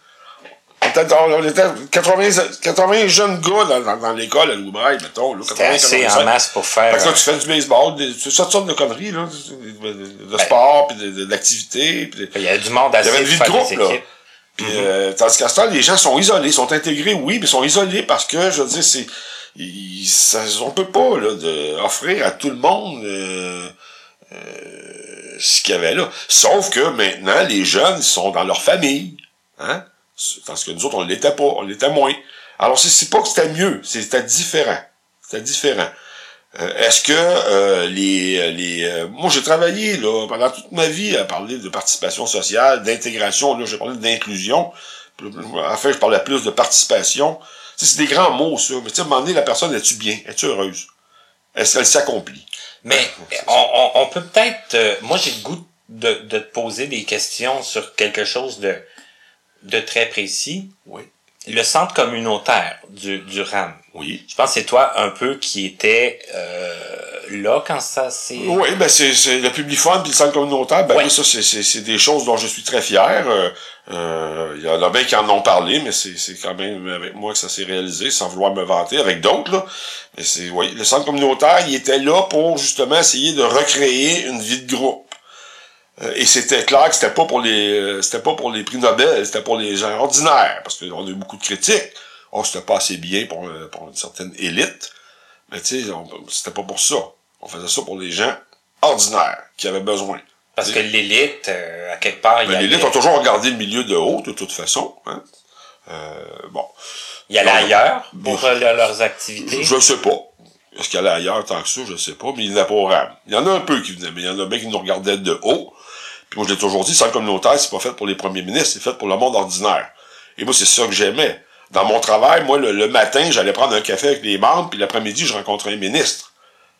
On était, dans- on était 80, 80 jeunes gars dans, dans, dans l'école à Louvain, mettons, là, C'était 80, assez 85. en masse pour faire. Fait que là, tu fais du baseball, des, toutes sortes de conneries, là, de, de- Ben, sport, puis de- de- Il y a du monde assez Il y avait une vie de groupe, là. puis, euh, tandis qu'à ce temps, les gens sont isolés, sont intégrés, oui, mais sont isolés parce que, je veux dire, c'est, ils, ça, on peut pas, là, de, offrir à tout le monde, euh, euh, ce qu'il y avait là. Sauf que maintenant, les jeunes, ils sont dans leur famille, hein. Parce que nous autres, on l'était pas, on l'était moins. Alors, c'est, pas que c'était mieux, c'était différent. C'était différent. Euh, Est-ce que euh, les les euh, moi j'ai travaillé là pendant toute ma vie à parler de participation sociale, d'intégration, là j'ai parlé d'inclusion. Puis, En fait, je parlais plus de participation. C'est des grands mots ça, mais tu sais à un moment donné la personne est-tu bien, est-tu heureuse? Est-ce qu'elle s'accomplit? Mais on, on peut peut-être. euh, moi, j'ai le goût de, de te poser des questions sur quelque chose de, de très précis. Oui. Le centre communautaire du, du RAM. Oui. Je pense que c'est toi un peu qui était euh, là quand ça s'est. Oui, ben c'est, c'est le Publifund puis le centre communautaire, ben oui, ça c'est, c'est, c'est des choses dont je suis très fier. Euh, euh, Il y en a bien qui en ont parlé, mais c'est, c'est quand même avec moi que ça s'est réalisé, sans vouloir me vanter, avec d'autres, là. Mais c'est, oui, le centre communautaire, il était là pour justement essayer de recréer une vie de groupe. Euh, et c'était clair que c'était pas pour les euh, c'était pas pour les prix Nobel, c'était pour les gens ordinaires, parce qu'on a eu beaucoup de critiques. Oh, c'était pas assez bien pour, euh, pour une certaine élite. Mais tu sais, c'était pas pour ça. On faisait ça pour les gens ordinaires qui avaient besoin. Parce que l'élite, euh, à quelque part, il y allait, l'élite ont toujours regardé le milieu de haut, de toute façon. Hein? Euh, bon. il y allait ailleurs pour le- leurs activités? Je sais pas. Est-ce qu'il y allait ailleurs tant que ça? Je sais pas. Mais il n'y en a pas au RAM. Il y en a un peu qui venaient, mais il y en a bien qui nous regardaient de haut. Moi, je l'ai toujours dit, centre communautaire, c'est pas fait pour les premiers ministres, c'est fait pour le monde ordinaire. Et moi, c'est ça que j'aimais. Dans mon travail, moi, le, matin, j'allais prendre un café avec les membres, puis l'après-midi, je rencontrais un ministre.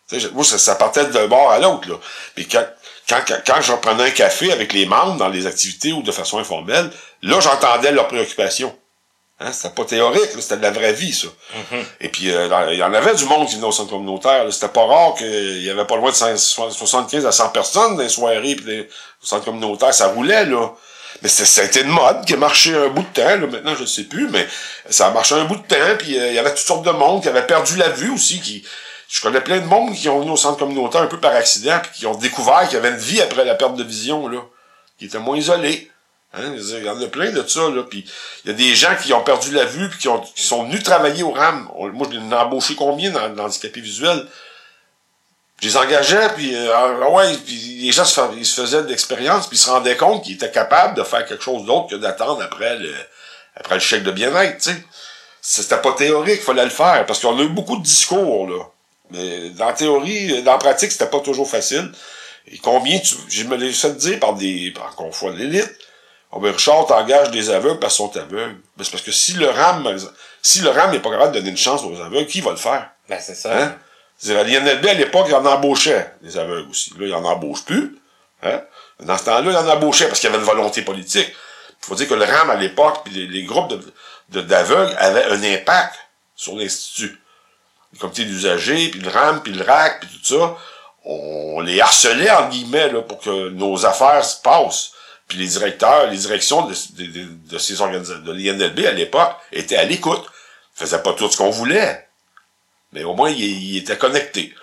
Ça, ça partait d'un bord à l'autre, là. Puis quand, quand, quand, quand je prenais un café avec les membres dans les activités ou de façon informelle, là, j'entendais leurs préoccupations. Hein, c'était pas théorique, là, c'était de la vraie vie, ça. Et puis, euh, il y en avait du monde qui venait au centre communautaire. C'était pas rare qu'il y avait pas loin de 100 75 à 100 personnes dans les soirées puis au centre communautaire. Ça roulait, là. Mais c'était- c'était une mode qui a marché un bout de temps. Là. Maintenant, je ne sais plus, mais ça a marché un bout de temps. Puis, euh, il y avait toutes sortes de monde qui avait perdu la vue aussi. Qui, je connais plein de monde qui ont venu au centre communautaire un peu par accident puis qui ont découvert qu'il y avait une vie après la perte de vision, là. Qui était moins isolée. Hein, il y en a plein de ça, là. Puis il y a des gens qui ont perdu la vue puis qui, ont, qui sont venus travailler au RAM. Moi, je l'ai embauché combien dans, dans l'handicapé visuel? Je les engageais, puis euh, ah ouais, puis les gens se, ils se faisaient de l'expérience, puis ils se rendaient compte qu'ils étaient capables de faire quelque chose d'autre que d'attendre après le après le chèque de bien-être, tu sais. C'était pas théorique, fallait le faire, parce qu'on a eu beaucoup de discours, là. Mais dans théorie, dans la pratique, c'était pas toujours facile. Et combien tu. Je me l'ai fait dire par des. par fois l'élite. Oh ben Richard t'engage des aveugles parce qu'ils sont aveugles. Ben, c'est parce que si le RAM si le RAM n'est pas capable de donner une chance aux aveugles, qui va le faire? Ben, c'est ça. Hein? C'est-à-dire, à l'INLB, à l'époque, il en embauchait des aveugles aussi. Là, il en embauche plus. Hein? Dans ce temps-là, il en embauchait parce qu'il y avait une volonté politique. Il faut dire que le RAM, à l'époque, puis les, groupes de, d'aveugles avaient un impact sur l'Institut. Les comités d'usagers, puis le RAM, puis le RAC, puis tout ça, on les harcelait, en guillemets, là, pour que nos affaires se passent. Puis les directeurs, les directions de, de, ces organisations, de l'INLB à l'époque, étaient à l'écoute. Ils faisaient pas tout ce qu'on voulait. Mais au moins, ils, étaient connectés.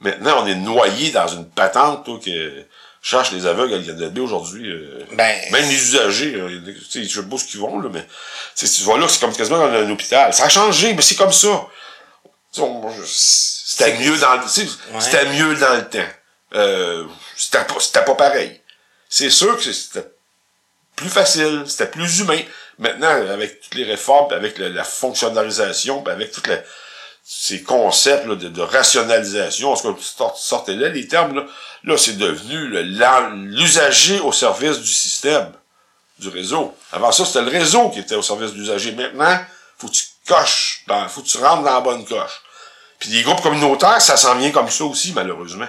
Maintenant, on est noyé dans une patente là, que cherche les aveugles à l'INLB aujourd'hui. Euh, ben, même les usagers, euh, je sais pas ce qu'ils vont, là, mais tu vois là, c'est comme quasiment dans un hôpital. Ça a changé, mais c'est comme ça. C'était mieux dans le, c'était mieux dans le temps. Euh, c'était pas, c'était pas pareil. C'est sûr que c'était plus facile, c'était plus humain. Maintenant, avec toutes les réformes, avec la, fonctionnalisation, avec tous ces concepts de, de, rationalisation, en ce que sortez là, les termes, là, là c'est devenu l'usager au service du système, du réseau. Avant ça, c'était le réseau qui était au service de l'usager. Maintenant, faut que tu coches, ben, faut que tu rentres dans la bonne coche. Puis les groupes communautaires, ça s'en vient comme ça aussi, malheureusement.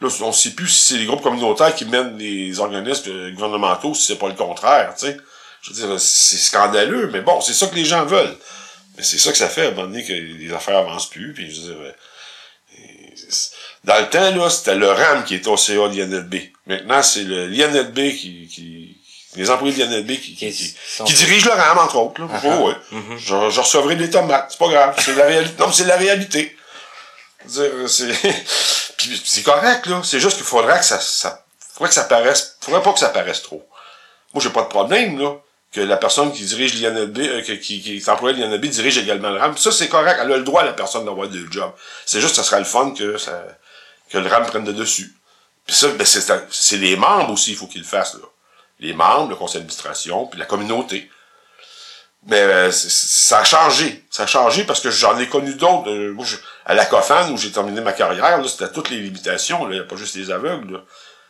Là, on ne sait plus si c'est les groupes communautaires qui mènent les organismes gouvernementaux, si c'est pas le contraire, tu sais. Je veux dire, c'est scandaleux, mais bon, c'est ça que les gens veulent. Mais c'est ça que ça fait à un moment donné que les affaires avancent plus, puis je veux dire, euh, dans le temps, là, c'était le RAM qui était au CA de l'INLB. Maintenant, c'est le l'INLB qui, qui, les employés de l'INLB qui, qui, qui, dirigent le RAM, entre autres, là. Uh-huh. oh, ouais. Mm-hmm. je, je, recevrai des tomates, c'est pas grave, c'est la réalité. Non, mais c'est la réalité. dire, c'est, c'est correct, là. C'est juste qu'il faudrait que ça, ça, faudrait que ça paraisse, faudrait pas que ça paraisse trop. Moi, j'ai pas de problème, là, que la personne qui dirige l'INLB, euh, qui, qui est employée l'INLB dirige également le RAM. Ça, c'est correct. Elle a le droit, la personne, d'avoir deux jobs. C'est juste que ça sera le fun que ça, que le RAM prenne de dessus. Puis ça, ben, c'est les membres aussi, il faut qu'ils le fassent, là. Les membres, le conseil d'administration, puis la communauté. Mais euh, ça a changé. Ça a changé parce que j'en ai connu d'autres. Euh, à la COFAN, où j'ai terminé ma carrière, c'était toutes les limitations. Il n'y a pas juste les aveugles.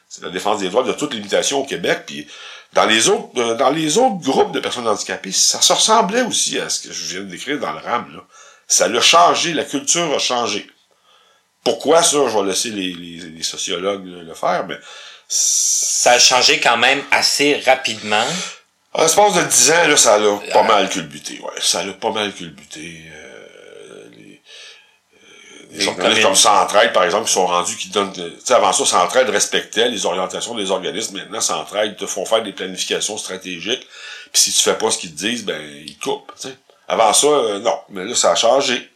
C'est la défense des droits de toutes les limitations au Québec. Puis dans les autres euh, dans les autres groupes de personnes handicapées, ça se ressemblait aussi à ce que je viens de décrire dans le RAM. Là. Ça l'a changé, la culture a changé. Pourquoi ça, je vais laisser les, les, sociologues le faire, mais... Ça a changé quand même assez rapidement. En l'espace de 10 ans, là, ça l'a pas mal culbuté. Ouais, ça l'a pas mal culbuté. Euh, les, euh, les organismes comme Centraide, par exemple, qui sont rendus, qui donnent... Tu sais, avant ça, Centraide respectait les orientations des organismes. Maintenant, Centraide te font faire des planifications stratégiques. Puis si tu fais pas ce qu'ils te disent, ben, ils coupent, tu sais. Avant ça, euh, non. Mais là, ça a changé.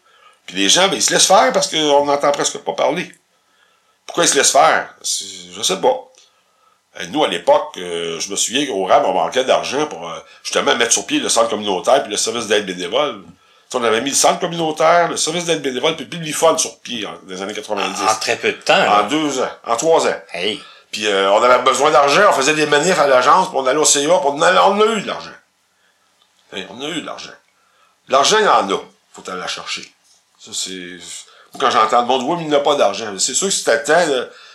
Puis les gens, ben, ils se laissent faire parce qu'on n'entend presque pas parler. Pourquoi ils se laissent faire? Je sais pas. Euh, nous, à l'époque, euh, je me souviens qu'au RAM, on manquait d'argent pour euh, justement mettre sur pied le centre communautaire puis le service d'aide bénévole. on avait mis le centre communautaire, le service d'aide bénévole, puis le l'IFON sur pied en, dans les années 90. En, très peu de temps. En deux ans. En trois ans. Hey. Puis on avait besoin d'argent, on faisait des manifs à l'agence, puis on allait au CA, puis on, on a eu de l'argent. on a eu de l'argent. L'argent, il y en a. Faut aller la chercher. Ça, c'est... Quand j'entends le monde, oui, mais il n'a pas d'argent. C'est sûr que si t'attends,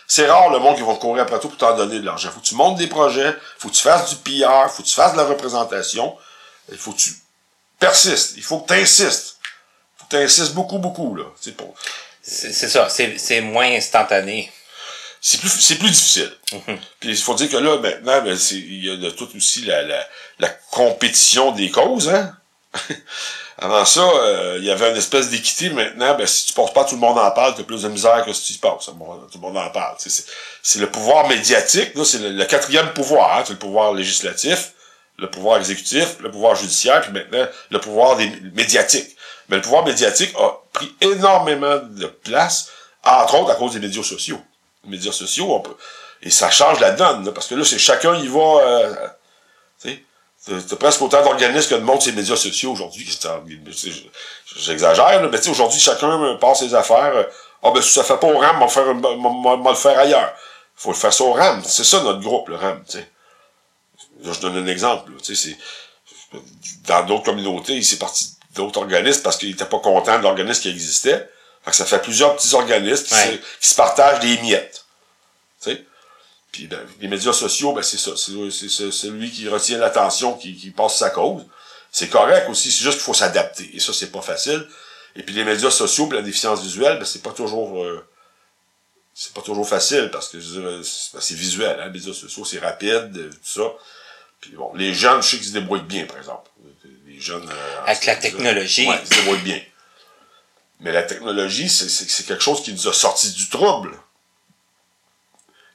c'est rare le monde qui va courir après toi pour t'en donner de l'argent. Faut que tu montes des projets, faut que tu fasses du PR, faut que tu fasses de la représentation, il faut que tu persistes, il faut que tu insistes. Faut que tu insistes beaucoup, beaucoup, là. C'est pour... Ça, c'est moins instantané. C'est plus, c'est plus difficile. Mhm. Puis il faut dire que là, maintenant, ben, il y a de tout aussi la, la, la compétition des causes, hein. Avant ça, euh, il y avait une espèce d'équité. Maintenant, ben, si tu passes pas, tout le monde en parle, tu as plus de misère que si tu y passes. Tout le monde en parle. C'est le pouvoir médiatique, c'est le, quatrième pouvoir. Hein, c'est le pouvoir législatif, le pouvoir exécutif, le pouvoir judiciaire, puis maintenant le pouvoir médiatique. Mais le pouvoir médiatique a pris énormément de place, entre autres à cause des médias sociaux. Les médias sociaux, on peut, et ça change la donne, parce que là, c'est chacun y va. Euh, T'as presque autant d'organismes que de monde sur les médias sociaux aujourd'hui. J'exagère, mais aujourd'hui, chacun passe ses affaires. Ah ben si ça fait pas au RAM, on va, le faire ailleurs. faut le faire ça au RAM. C'est ça notre groupe, le RAM. T'sais. je donne un exemple. c'est dans d'autres communautés, il s'est parti d'autres organismes parce qu'il était pas content de l'organisme qui existait. Fait que ça fait plusieurs petits organismes qui, se, partagent des miettes. sais puis ben, les médias sociaux, ben c'est ça. C'est lui qui retient l'attention, qui, qui passe sa cause. C'est correct aussi, c'est juste qu'il faut s'adapter. Et ça, c'est pas facile. Et puis les médias sociaux, puis la déficience visuelle, ben c'est pas toujours euh, c'est pas toujours facile parce que c'est visuel, hein, les médias sociaux, c'est rapide, tout ça. Puis bon, les jeunes, je sais qu'ils se débrouillent bien, par exemple. Les jeunes. Euh, Avec la technologie. Ouais, ils se débrouillent bien. Mais la technologie, c'est quelque chose qui nous a sorti du trouble.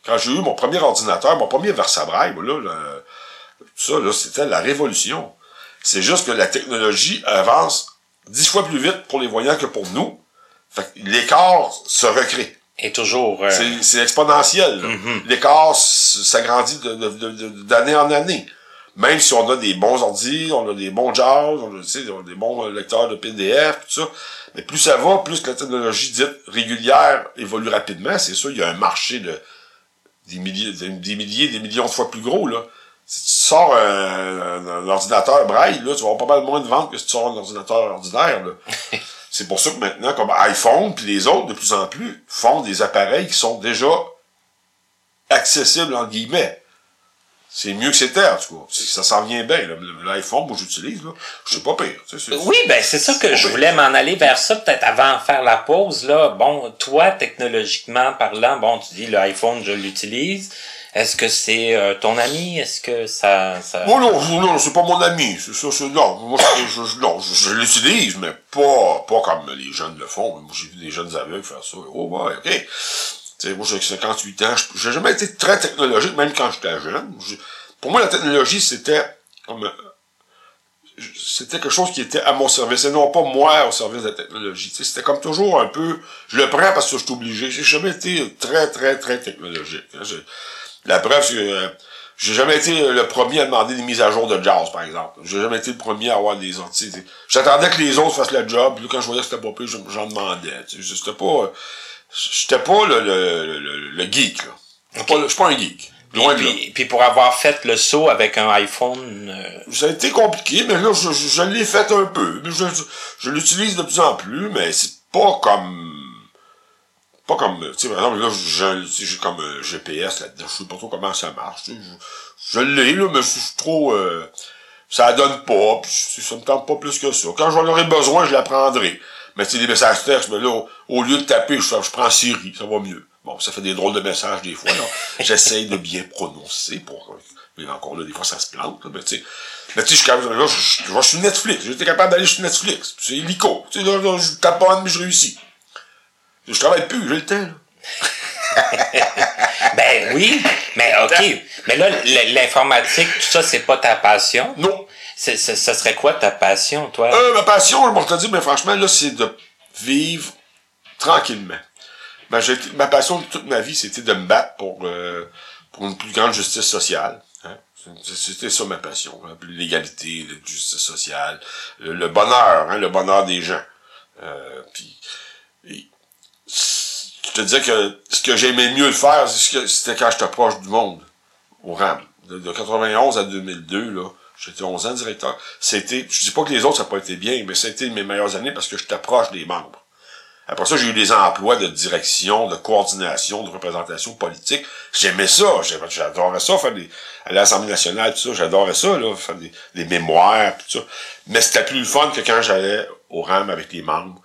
Quand j'ai eu mon premier ordinateur, mon premier Versabraille, là, là tout ça, là, c'était la révolution. C'est juste que la technologie avance dix fois plus vite pour les voyants que pour nous. Fait l'écart se recrée. Et toujours. Euh, c'est exponentiel. Mm-hmm. L'écart s'agrandit d'année en année. Même si on a des bons ordi, on a des bons jazz, on a, des bons lecteurs de PDF, tout ça. Mais plus ça va, plus la technologie dite régulière évolue rapidement. C'est sûr, il y a un marché de des milliers, des milliers, des millions de fois plus gros, là. Si tu sors un, ordinateur braille, là, tu vas avoir pas mal moins de ventes que si tu sors un ordinateur ordinaire, là. C'est pour ça que maintenant, comme iPhone, puis les autres, de plus en plus, font des appareils qui sont déjà accessibles, en guillemets. C'est mieux que c'était, en tout cas. Ça s'en vient bien. L'iPhone, moi, j'utilise, là. Je sais pas pire. Oui, ben, c'est ça que je voulais m'en aller vers ça, peut-être avant de faire la pause, là. Bon, toi, technologiquement parlant, bon, tu dis, l'iPhone, je l'utilise. Est-ce que c'est euh, ton ami? Est-ce que ça... ça... Oh non, non, c'est pas mon ami. C'est ça, c'est... Non, moi, je, je, non, je, l'utilise, mais pas, pas comme les jeunes le font. Moi, j'ai vu des jeunes aveugles faire ça. Oh, ouais, OK. Sais, moi, j'ai 58 ans. J'ai jamais été très technologique, même quand j'étais jeune. Pour moi, la technologie, c'était comme... C'était quelque chose qui était à mon service, et non pas moi au service de la technologie. C'était comme toujours un peu... Je le prends parce que je suis obligé. J'ai jamais été très, très, très technologique. Hein. La preuve, c'est que euh, j'ai jamais été le premier à demander des mises à jour de jazz, par exemple. J'ai jamais été le premier à avoir des orties. J'attendais que les autres fassent le job, puis quand je voyais que c'était pas plus, j'en demandais. C'était pas. J'étais pas le, le, le, geek, là. Je suis pas un geek. Loin puis, puis, pour avoir fait le saut avec un iPhone. Euh, Ça a été compliqué, mais là, je, je, l'ai fait un peu. Je, je l'utilise de plus en plus, mais c'est pas comme pas comme, tu sais, par exemple, là, j'ai comme un GPS là-dedans, je sais pas trop comment ça marche, je, je l'ai, là, mais je suis trop, euh, ça donne pas, pis ça me tente pas plus que ça. Quand j'en aurai besoin, je la prendrai. Mais tu sais, des messages textes, mais là, au, lieu de taper, je, je prends Siri, ça va mieux. Bon, ça fait des drôles de messages des fois, là. J'essaye de bien prononcer pour, mais encore là, des fois, ça se plante, mais tu sais. Mais tu sais, je, là, je, je, je, suis Netflix. J'étais capable d'aller sur Netflix. C'est illico. Tu sais, là, là, je tape pas, mais je réussis. Je travaille plus, j'ai le temps, ben oui, mais OK. Mais là, l'informatique, tout ça, c'est pas ta passion? Non. Ce serait quoi ta passion, toi? Euh, ma passion, je te dire, mais franchement, là, c'est de vivre tranquillement. Ben, ma passion de toute ma vie, c'était de me battre pour, euh, pour une plus grande justice sociale. Hein. C'était ça ma passion. Hein. L'égalité, la justice sociale, le, bonheur, hein, le bonheur des gens. Euh, puis, je te disais que ce que j'aimais mieux faire, c'était quand j'étais proche du monde, au RAM. De, 91 à 2002, là, j'étais 11 ans directeur. C'était, je dis pas que les autres, ça n'a pas été bien, mais c'était mes meilleures années parce que j'étais proche des membres. Après ça, j'ai eu des emplois de direction, de coordination, de représentation politique. J'aimais ça. J'adorais ça, faire des, à l'Assemblée nationale, tout ça. J'adorais ça, là, faire des, des mémoires, tout ça. Mais c'était plus fun que quand j'allais au RAM avec les membres,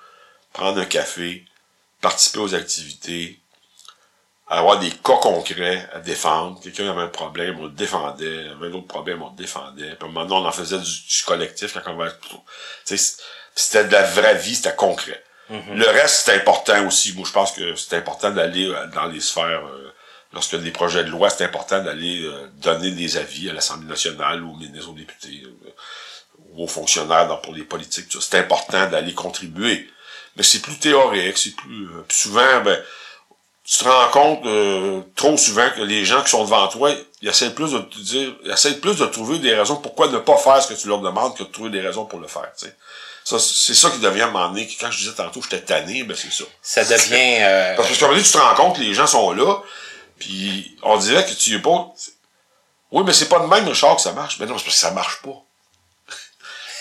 prendre un café, participer aux activités, avoir des cas concrets à défendre. Quelqu'un avait un problème, on le défendait. Avait un autre problème, on le défendait. Puis maintenant, on en faisait du, collectif quand on va C'était de la vraie vie, c'était concret. Mm-hmm. Le reste, c'est important aussi. Moi, je pense que c'est important d'aller euh, dans les sphères... Euh, lorsque des projets de loi, c'est important d'aller euh, donner des avis à l'Assemblée nationale, aux ministres, aux députés, aux fonctionnaires pour les politiques. C'est important d'aller contribuer mais c'est plus théorique, c'est plus... Euh, souvent, ben, tu te rends compte euh, trop souvent que les gens qui sont devant toi, ils essaient plus de te dire, ils essaient plus de trouver des raisons pourquoi ne pas faire ce que tu leur demandes que de trouver des raisons pour le faire, tu sais. Ça, c'est ça qui devient à un moment donné, quand je disais tantôt j'étais tanné, ben c'est ça. Ça devient... Euh... Parce que tu te rends compte que les gens sont là, puis on dirait que tu es pas... Oui, mais c'est pas de même, Richard, que ça marche. Mais non, c'est parce que ça marche pas.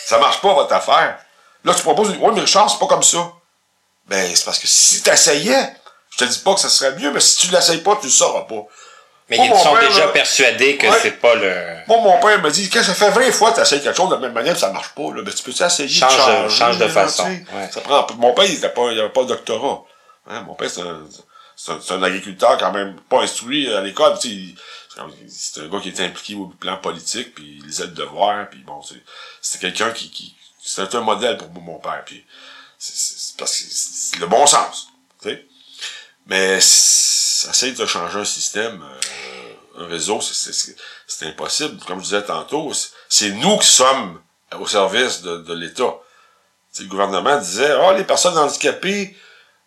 ça marche pas, votre affaire. Là, tu proposes... Oui, mais Richard, c'est pas comme ça. Ben, c'est parce que si t'essayais, je te dis pas que ça serait mieux, mais si tu l'essayes pas, tu le sauras pas. Mais ils sont déjà persuadés que c'est pas le... Moi, mon père me dit, quand ça fait 20 fois que tu essayes quelque chose de la même manière, ça marche pas, là, ben, tu peux essayer change, de changer. Change de façon. Ça prend... Mon père, il n'avait pas, il avait pas de doctorat. Hein, mon père, c'est un, c'est un, un agriculteur quand même pas instruit à l'école. tu sais, C'est un gars qui était impliqué au plan politique, puis il lisait le devoir, puis bon, c'est quelqu'un qui, qui c'était un modèle pour mon père, puis c'est- parce que c'est le bon sens, tu sais. Mais c'est- essayer de changer un système, euh, un réseau, c'est- c'est c'est- c'est impossible. Comme je disais tantôt, c'est- c'est nous qui sommes au service de, de l'État. Le gouvernement disait, ah, les personnes handicapées,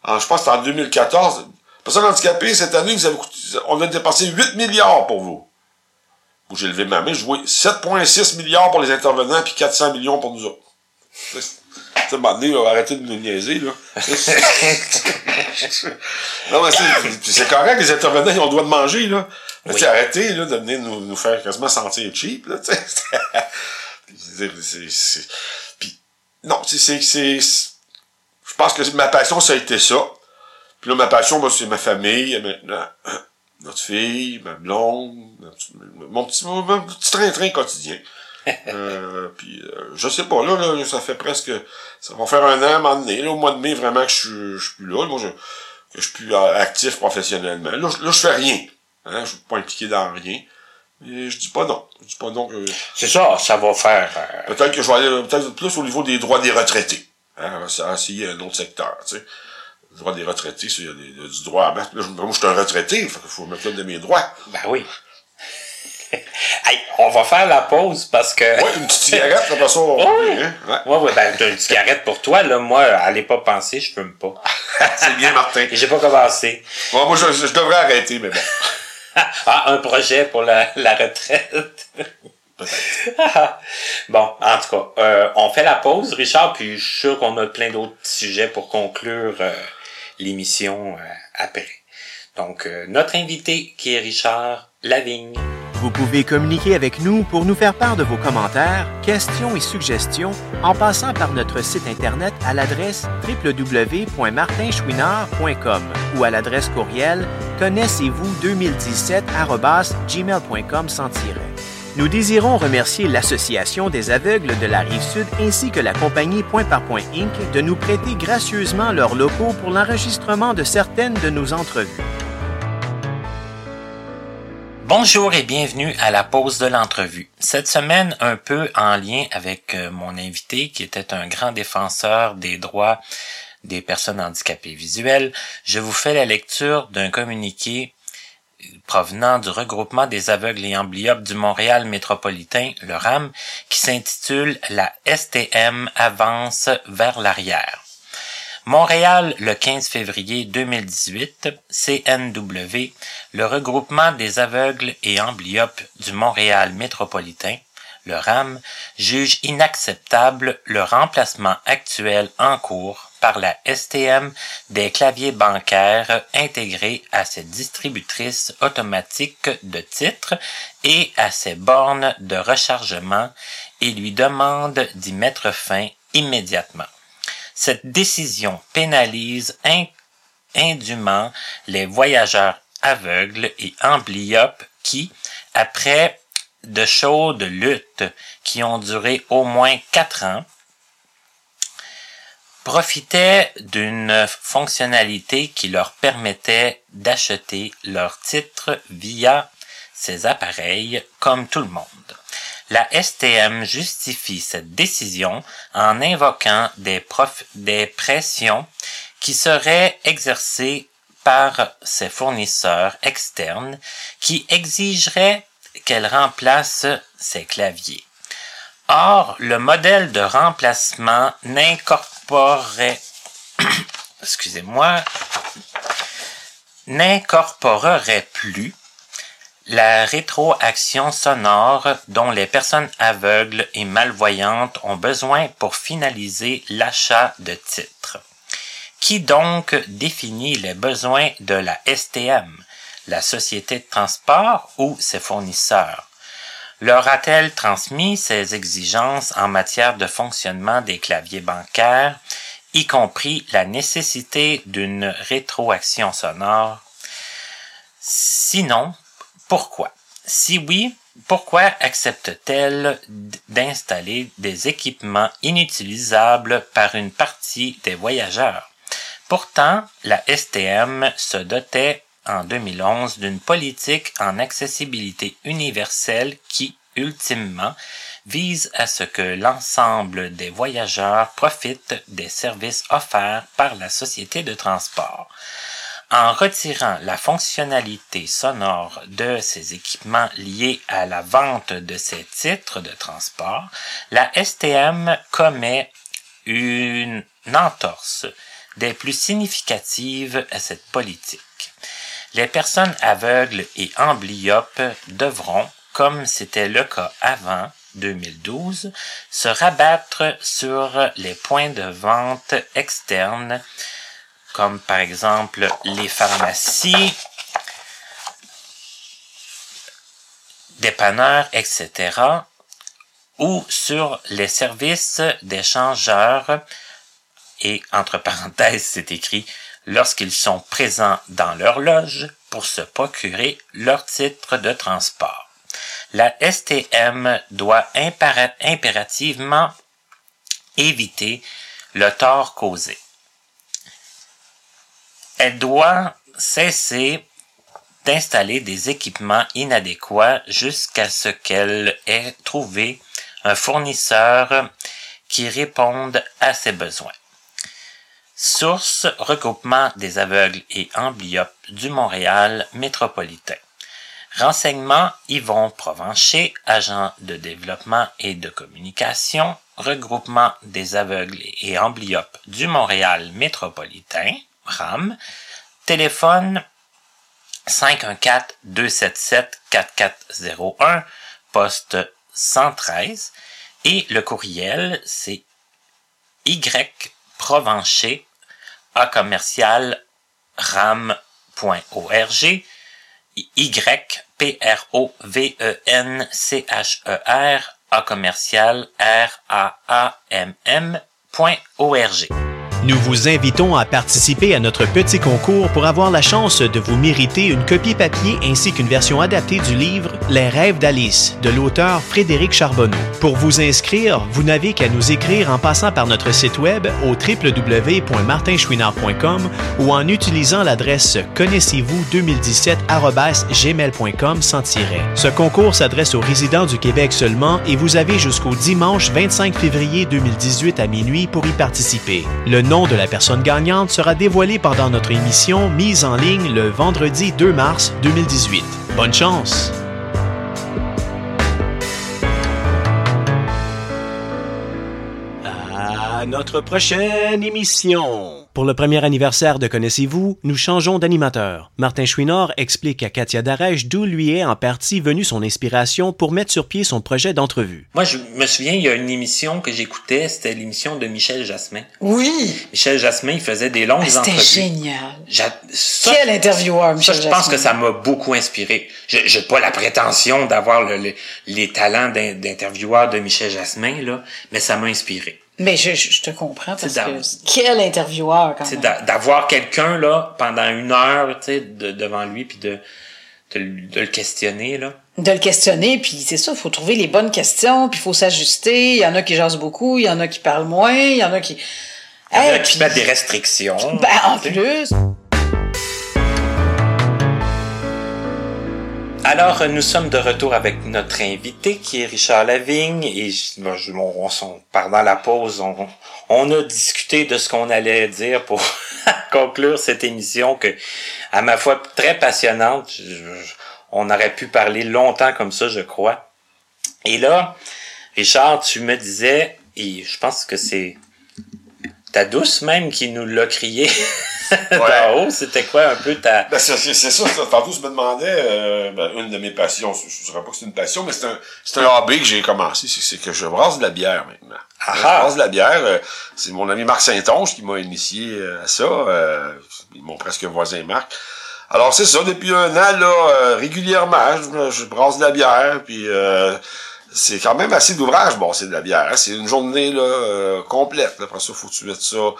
en, je pense que c'était en 2014, les personnes handicapées, cette année, vous avez on a dépensé 8 milliards pour vous. Moi, j'ai levé ma main, je vois 7,6 milliards pour les intervenants, puis 400 millions pour nous autres. Tu sais, un moment donné, arrêtez de nous niaiser, là. non, mais c'est- correct, les intervenants, ils ont le droit de manger, là. Mais arrêtez, là, de venir nous, nous faire quasiment sentir cheap, là, tu sais. Puis, non, c'est, je pense que ma passion, ça a été ça. Puis là, ma passion, c'est ma famille, maintenant. Notre fille, ma blonde, mon petit train-train quotidien. Euh, puis, euh, je sais pas, là, là, ça fait presque, ça va faire un an, à un moment donné, là, au mois de mai, vraiment, que je, suis- je suis plus là. Moi, je, que je suis plus euh, actif professionnellement. Là, je, là, je fais rien. Hein, je suis pas impliqué dans rien. Mais je dis pas non. Je dis pas non que, C'est ça, ça va faire. euh, Peut-être que je vais aller peut-être plus au niveau des droits des retraités. Hein, essayé un autre secteur, tu sais. Le droit des retraités, il y a, des- du droit à mettre. Là, je- moi, je suis un retraité, fait qu'il faut me mettre de mes droits. ben oui. Hey, on va faire la pause parce que. Ouais, une petite cigarette, après ça, on oui. hein, ouais. Ouais, ouais, ben, une cigarette pour toi, là. Moi, allez pas penser, je fume pas. C'est bien, Martin. Et j'ai pas commencé. Bon, moi, je, je devrais arrêter, mais bon. Ah, un projet pour la, la retraite. Peut-être. bon, en tout cas, euh, on fait la pause, Richard, puis je suis sûr qu'on a plein d'autres sujets pour conclure euh, l'émission euh, après. Donc, euh, notre invité qui est Richard Lavigne. Vous pouvez communiquer avec nous pour nous faire part de vos commentaires, questions et suggestions en passant par notre site Internet à l'adresse www.martinchouinard.com ou à l'adresse courriel connaissez-vous 2017 sans tiret. Nous désirons remercier l'Association des aveugles de la Rive-Sud ainsi que la compagnie Point par Point Inc. de nous prêter gracieusement leurs locaux pour l'enregistrement de certaines de nos entrevues. Bonjour et bienvenue à la pause de l'entrevue. Cette semaine, un peu en lien avec euh, mon invité qui était un grand défenseur des droits des personnes handicapées visuelles, je vous fais la lecture d'un communiqué provenant du regroupement des aveugles et amblyopes du Montréal métropolitain, le RAM, qui s'intitule La STM avance vers l'arrière. Montréal, le 15 février 2018, CNW, le regroupement des aveugles et amblyopes du Montréal métropolitain, le RAM, juge inacceptable le remplacement actuel en cours par la STM des claviers bancaires intégrés à ses distributrices automatiques de titres et à ses bornes de rechargement et lui demande d'y mettre fin immédiatement. Cette décision pénalise in- indûment les voyageurs aveugles et amblyopes qui, après de chaudes luttes qui ont duré au moins quatre ans, profitaient d'une fonctionnalité qui leur permettait d'acheter leurs titres via ces appareils comme tout le monde. La STM justifie cette décision en invoquant des, pressions qui seraient exercées par ses fournisseurs externes qui exigeraient qu'elle remplace ses claviers. Or, le modèle de remplacement n'incorporerait, excusez-moi, n'incorporerait plus la rétroaction sonore dont les personnes aveugles et malvoyantes ont besoin pour finaliser l'achat de titres. Qui donc définit les besoins de la STM, la société de transport ou ses fournisseurs? Leur a-t-elle transmis ces exigences en matière de fonctionnement des claviers bancaires, y compris la nécessité d'une rétroaction sonore? Sinon, pourquoi? Si oui, pourquoi accepte-t-elle d'installer des équipements inutilisables par une partie des voyageurs? Pourtant, la STM se dotait en 2011 d'une politique en accessibilité universelle qui, ultimement, vise à ce que l'ensemble des voyageurs profitent des services offerts par la société de transport. En retirant la fonctionnalité sonore de ces équipements liés à la vente de ces titres de transport, la STM commet une entorse des plus significatives à cette politique. Les personnes aveugles et amblyopes devront, comme c'était le cas avant 2012, se rabattre sur les points de vente externes, comme par exemple les pharmacies, dépanneurs, etc., ou sur les services d'échangeurs, et entre parenthèses, c'est écrit lorsqu'ils sont présents dans leur loge pour se procurer leur titre de transport. La STM doit impérativement éviter le tort causé. Elle doit cesser d'installer des équipements inadéquats jusqu'à ce qu'elle ait trouvé un fournisseur qui réponde à ses besoins. Source regroupement des aveugles et amblyopes du Montréal métropolitain. Renseignements Yvon Provencher, agent de développement et de communication, regroupement des aveugles et amblyopes du Montréal métropolitain, RAM, téléphone 514-277-4401, poste 113, et le courriel, c'est Y Provencher a commercial ram.org y p r o v e e a commercial r a a m m.org. Nous vous invitons à participer à notre petit concours pour avoir la chance de vous mériter une copie papier ainsi qu'une version adaptée du livre Les rêves d'Alice de l'auteur Frédéric Charbonneau. Pour vous inscrire, vous n'avez qu'à nous écrire en passant par notre site web au www.martinchouinard.com ou en utilisant l'adresse connaissez-vous 2017@gmail.com sans tiret. Ce concours s'adresse aux résidents du Québec seulement et vous avez jusqu'au dimanche 25 février 2018 à minuit pour y participer. Nom de la personne gagnante sera dévoilé pendant notre émission mise en ligne le vendredi 2 mars 2018. Bonne chance! À notre prochaine émission! Pour le premier anniversaire de Connaissez-vous, nous changeons d'animateur. Martin Chouinard explique à Katia Darèche d'où lui est en partie venue son inspiration pour mettre sur pied son projet d'entrevue. Moi, je me souviens, il y a une émission que j'écoutais, c'était l'émission de Michel Jasmin. Oui! Michel Jasmin, il faisait des longues Ah, entrevues. C'était génial. J'a- ça- Quel intervieweur, Michel Ça, je pense Jasmin. que ça m'a beaucoup inspiré. Je J'ai pas la prétention d'avoir le- le- les talents d'in- d'intervieweur de Michel Jasmin, là, mais ça m'a inspiré. Mais je, je, te comprends parce que quel intervieweur quand même. d'a- d'avoir quelqu'un là pendant une heure, tu sais, de- devant lui, puis de, de, le- de le questionner là. De le questionner, puis c'est ça, faut trouver les bonnes questions, puis faut s'ajuster. Il y en a qui jasent beaucoup, il y en a qui parlent moins, il y en a qui... Il y en a qui mettent des restrictions. Ben, en plus... Alors, nous sommes de retour avec notre invité qui est Richard Lavigne et bon, on, on pendant la pause, on, a discuté de ce qu'on allait dire pour conclure cette émission que, à ma foi, très passionnante. On aurait pu parler longtemps comme ça, je crois. Et là, Richard, tu me disais, et je pense que c'est ta douce même qui nous l'a crié d'en haut, c'était quoi un peu ta... Ben, c'est c'est- c'est ça. Tantôt, je me demandais, euh, ben, une de mes passions, je ne dirais pas que c'est une passion, mais c'est un, c'est un hobby que j'ai commencé, c'est c'est que je brasse de la bière maintenant. Ah je ah! brasse de la bière, euh, c'est mon ami Marc Saint-Onge qui m'a initié euh, à ça, euh, mon presque voisin Marc. Alors, c'est ça, depuis un an, là, euh, régulièrement, je, je brasse de la bière, puis euh, c'est quand même assez d'ouvrage, bon, c'est de la bière, hein, c'est une journée, là, euh, complète, après ça, faut que tu mettes ça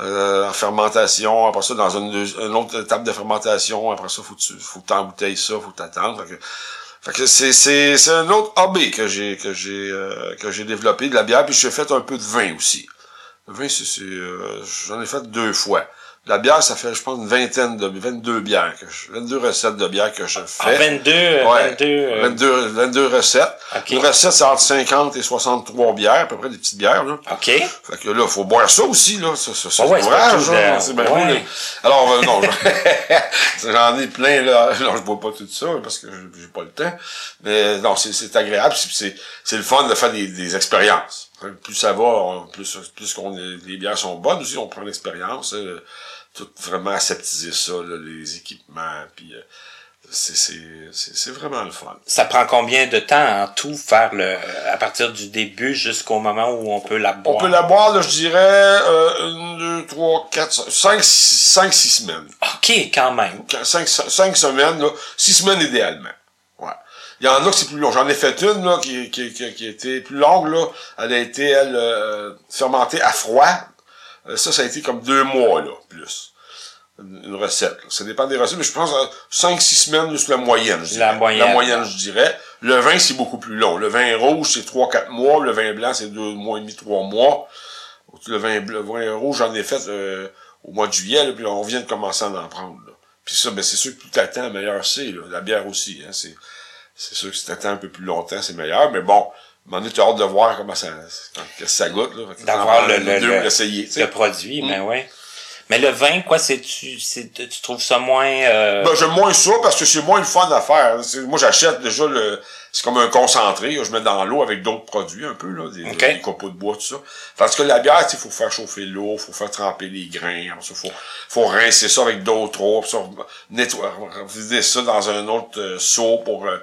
euh, en fermentation, après ça, dans une, une autre étape de fermentation, après ça, faut que tu faut t'embouteilles ça, faut que t'attendre. Fait que, fait que c'est, c'est, c'est un autre hobby que j'ai, que j'ai, euh, que j'ai développé, de la bière, puis j'ai fait un peu de vin aussi. Le vin, c'est, c'est, euh, j'en ai fait deux fois. La bière, ça fait, je pense, une vingtaine de, 22 bières, que je, 22 recettes de bière que je fais. Ah, 22, euh, Ouais, 22, euh, 22, 22 recettes. Ok. Une recette, c'est entre 50 et 63 bières, à peu près des petites bières, là. OK. Fait que là, faut boire ça aussi, là. Ça, ça, ça Ah ouais, là. de- ouais. Alors, euh, non, je- j'en ai plein, là. Non, je bois pas tout ça, parce que j'ai pas le temps. Mais non, c'est, c'est agréable, c'est, c'est, c'est le fun de faire des, des expériences. Plus ça va, plus, plus qu'on est- les bières sont bonnes aussi, on prend l'expérience. euh, tout vraiment aseptiser ça, là, les équipements, puis euh, c'est, c'est, c'est, c'est vraiment le fun. Ça prend combien de temps en tout faire le à partir du début jusqu'au moment où on peut la boire? On peut la boire, là, je dirais, euh, une, deux, trois, quatre, cinq, six, cinq, six semaines. OK, quand même. cinq, cinq semaines, là, six semaines idéalement. Ouais. Il y en a que c'est plus long. J'en ai fait une là, qui, qui, qui, qui était plus longue. Là. Elle a été, elle, euh, fermentée à froid. Euh, ça, ça a été comme deux mois, là, plus. Une, recette. là. Ça dépend des recettes, mais je pense euh, cinq, six semaines, là, c'est la moyenne. Je La dirais. moyenne. La moyenne, je dirais. Le vin, c'est beaucoup plus long. Le vin rouge, c'est trois, quatre mois. Le vin blanc, c'est deux mois et demi, trois mois. Le vin, le vin rouge, j'en ai fait euh, au mois de juillet, là, puis on vient de commencer à en prendre. Là. Puis ça, ben, c'est sûr que plus t'attends, meilleur c'est. là. La bière aussi. Hein, c'est, c'est sûr que si t'attends un peu plus longtemps, c'est meilleur. Mais bon, donné, t'as hâte de voir comment ça, que ça goûte. Là. D'avoir le- le- le- produit, ben ouais. Mais le vin, quoi, c'est tu, c'est, tu trouves ça moins. Euh... Ben, j'aime moins ça parce que c'est moins le fun à faire. Moi, j'achète déjà le, c'est comme un concentré, je mets dans l'eau avec d'autres produits un peu, là, des, Ok. des copeaux de bois, tout ça. Parce que la bière, il faut faire chauffer l'eau, faut faire tremper les grains, ça, faut, faut rincer ça avec d'autres eau, puis ça, nettoyer, vider ça dans un autre euh, seau pour euh,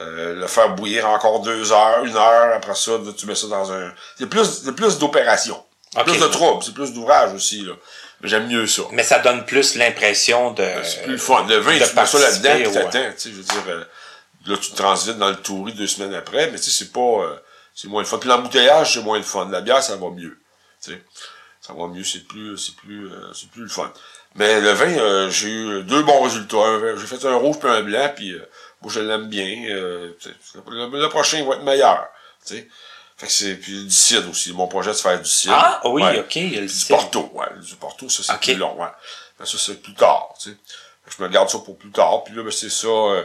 euh, le faire bouillir encore deux heures, une heure, après ça, tu mets ça dans un... C'est plus, c'est plus d'opération. Ok. Plus de troubles, c'est plus d'ouvrage aussi, là. Mais J'aime mieux ça. Mais ça donne plus l'impression de. C'est plus le fun. Le vin, de tu mets ça là-dedans, ouais. t'attends, tu sais, je veux dire, euh, là, tu te transites dans le touris deux semaines après, mais tu sais, c'est pas, euh, c'est moins le fun. Puis l'embouteillage, c'est moins le fun. La bière, ça va mieux, tu sais. Ça va mieux, c'est plus, c'est plus, euh, c'est plus le fun. Mais le vin, euh, j'ai eu deux bons résultats. J'ai fait un rouge puis un blanc, puis euh, moi, je l'aime bien. euh, le, le prochain va être meilleur, tu sais. Fait que c'est, puis du cidre aussi. Mon projet, c'est de faire du cidre. Ah, oui, Ouais. ok, il y a le Du. Porto, ouais. Du Porto, ça, c'est plus long, ouais. Mais ça, c'est plus tard, tu sais. Je me garde ça pour plus tard. Puis là, ben, c'est ça, euh,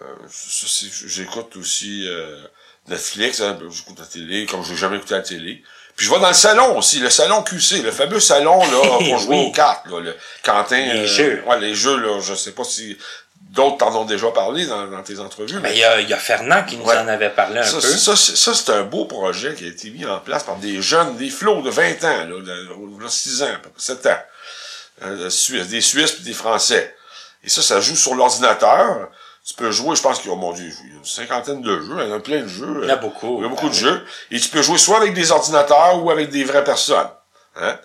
euh, ça, c'est- j'écoute aussi euh, Netflix, hein, ben, j'écoute la télé, comme je n'ai jamais écouté la télé. Puis je vais dans le salon aussi, le salon QC, le fameux salon là pour jouer Oui. aux cartes, là, le Quentin. Les jeux. Ouais, les jeux, là, je sais pas si d'autres t'en ont déjà parlé dans, dans tes entrevues. Mais il y a, y a Fernand qui nous Ouais. en avait parlé un Ça, peu. ça, c'est- ça, c'est un beau projet qui a été mis en place par des jeunes, des flots de 20 ans, là, de, de 6 ans, à peu près 7 ans. Euh, des Suisses puis des Français. Et ça, ça joue sur l'ordinateur. Tu peux jouer, je pense qu'il y a, mon Dieu, il y a une cinquantaine de jeux, il y en a plein de jeux. Il y en a beaucoup. Il y a beaucoup de Ah, jeux. Et tu peux jouer soit avec des ordinateurs ou avec des vraies personnes. Hein?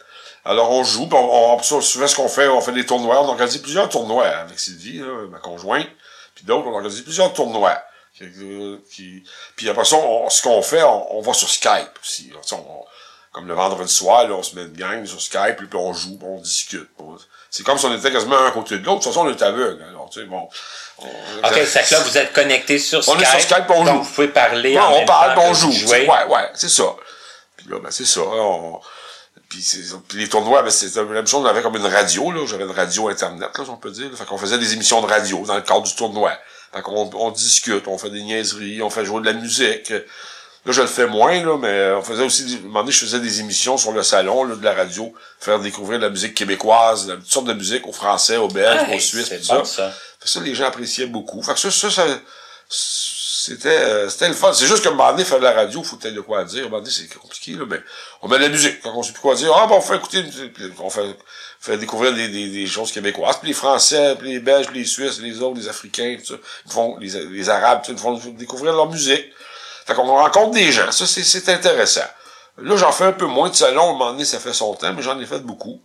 Alors on joue, on, on, souvent ce qu'on fait, on fait des tournois. On a organisé plusieurs tournois avec Sylvie, là, ma conjointe, puis d'autres, on a organisé plusieurs tournois. Qui, euh, qui- puis après ça, on- ce qu'on fait, on, on va sur Skype aussi. on- comme le vendredi soir, là, on se met une gang sur Skype, puis on joue, on discute. On- C'est comme si on était quasiment un côté de l'autre. De toute façon, on est aveugle. Alors, tu sais, bon. on- OK, c'est que là, vous êtes connectés sur On Skype. est sur Skype, on donc joue. vous pouvez parler Ouais, en on même parle, temps on joue. Ouais, ouais, c'est ça. Puis là, ben, c'est ça. hein, on- Puis, les tournois, ben, c'était la même chose. On avait comme une radio, là. J'avais une radio Internet, là, si on peut dire. Fait qu'on faisait des émissions de radio dans le cadre du tournoi. Fait qu'on on discute, on fait des niaiseries, on fait jouer de la musique. Là, je le fais moins, là, mais on faisait aussi, un moment donné, je faisais des émissions sur le salon, là, de la radio, faire découvrir de la musique québécoise, de- toutes sortes de musique aux Français, aux Belges, aux Suisses, tout bon, ça. ça. Fait que ça, les gens appréciaient beaucoup. Fait que ça, ça, ça c'était, euh, c'était le fun. C'est juste qu'à un moment donné, faire de la radio, faut peut-être de quoi dire. Un moment donné, c'est compliqué, là, mais on met de la musique. Quand on sait plus quoi dire, ah, bon, on fait écouter, on fait, fait découvrir des, des, des choses québécoises. Puis les Français, puis les Belges, puis les Suisses, les autres, les Africains, tout ça, ils font, les, Arabes, tout ils font découvrir leur musique. Fait qu'on rencontre des gens. Ça, c'est, c'est intéressant. Là, j'en fais un peu moins de salon. Un moment donné, ça fait son temps, mais j'en ai fait beaucoup.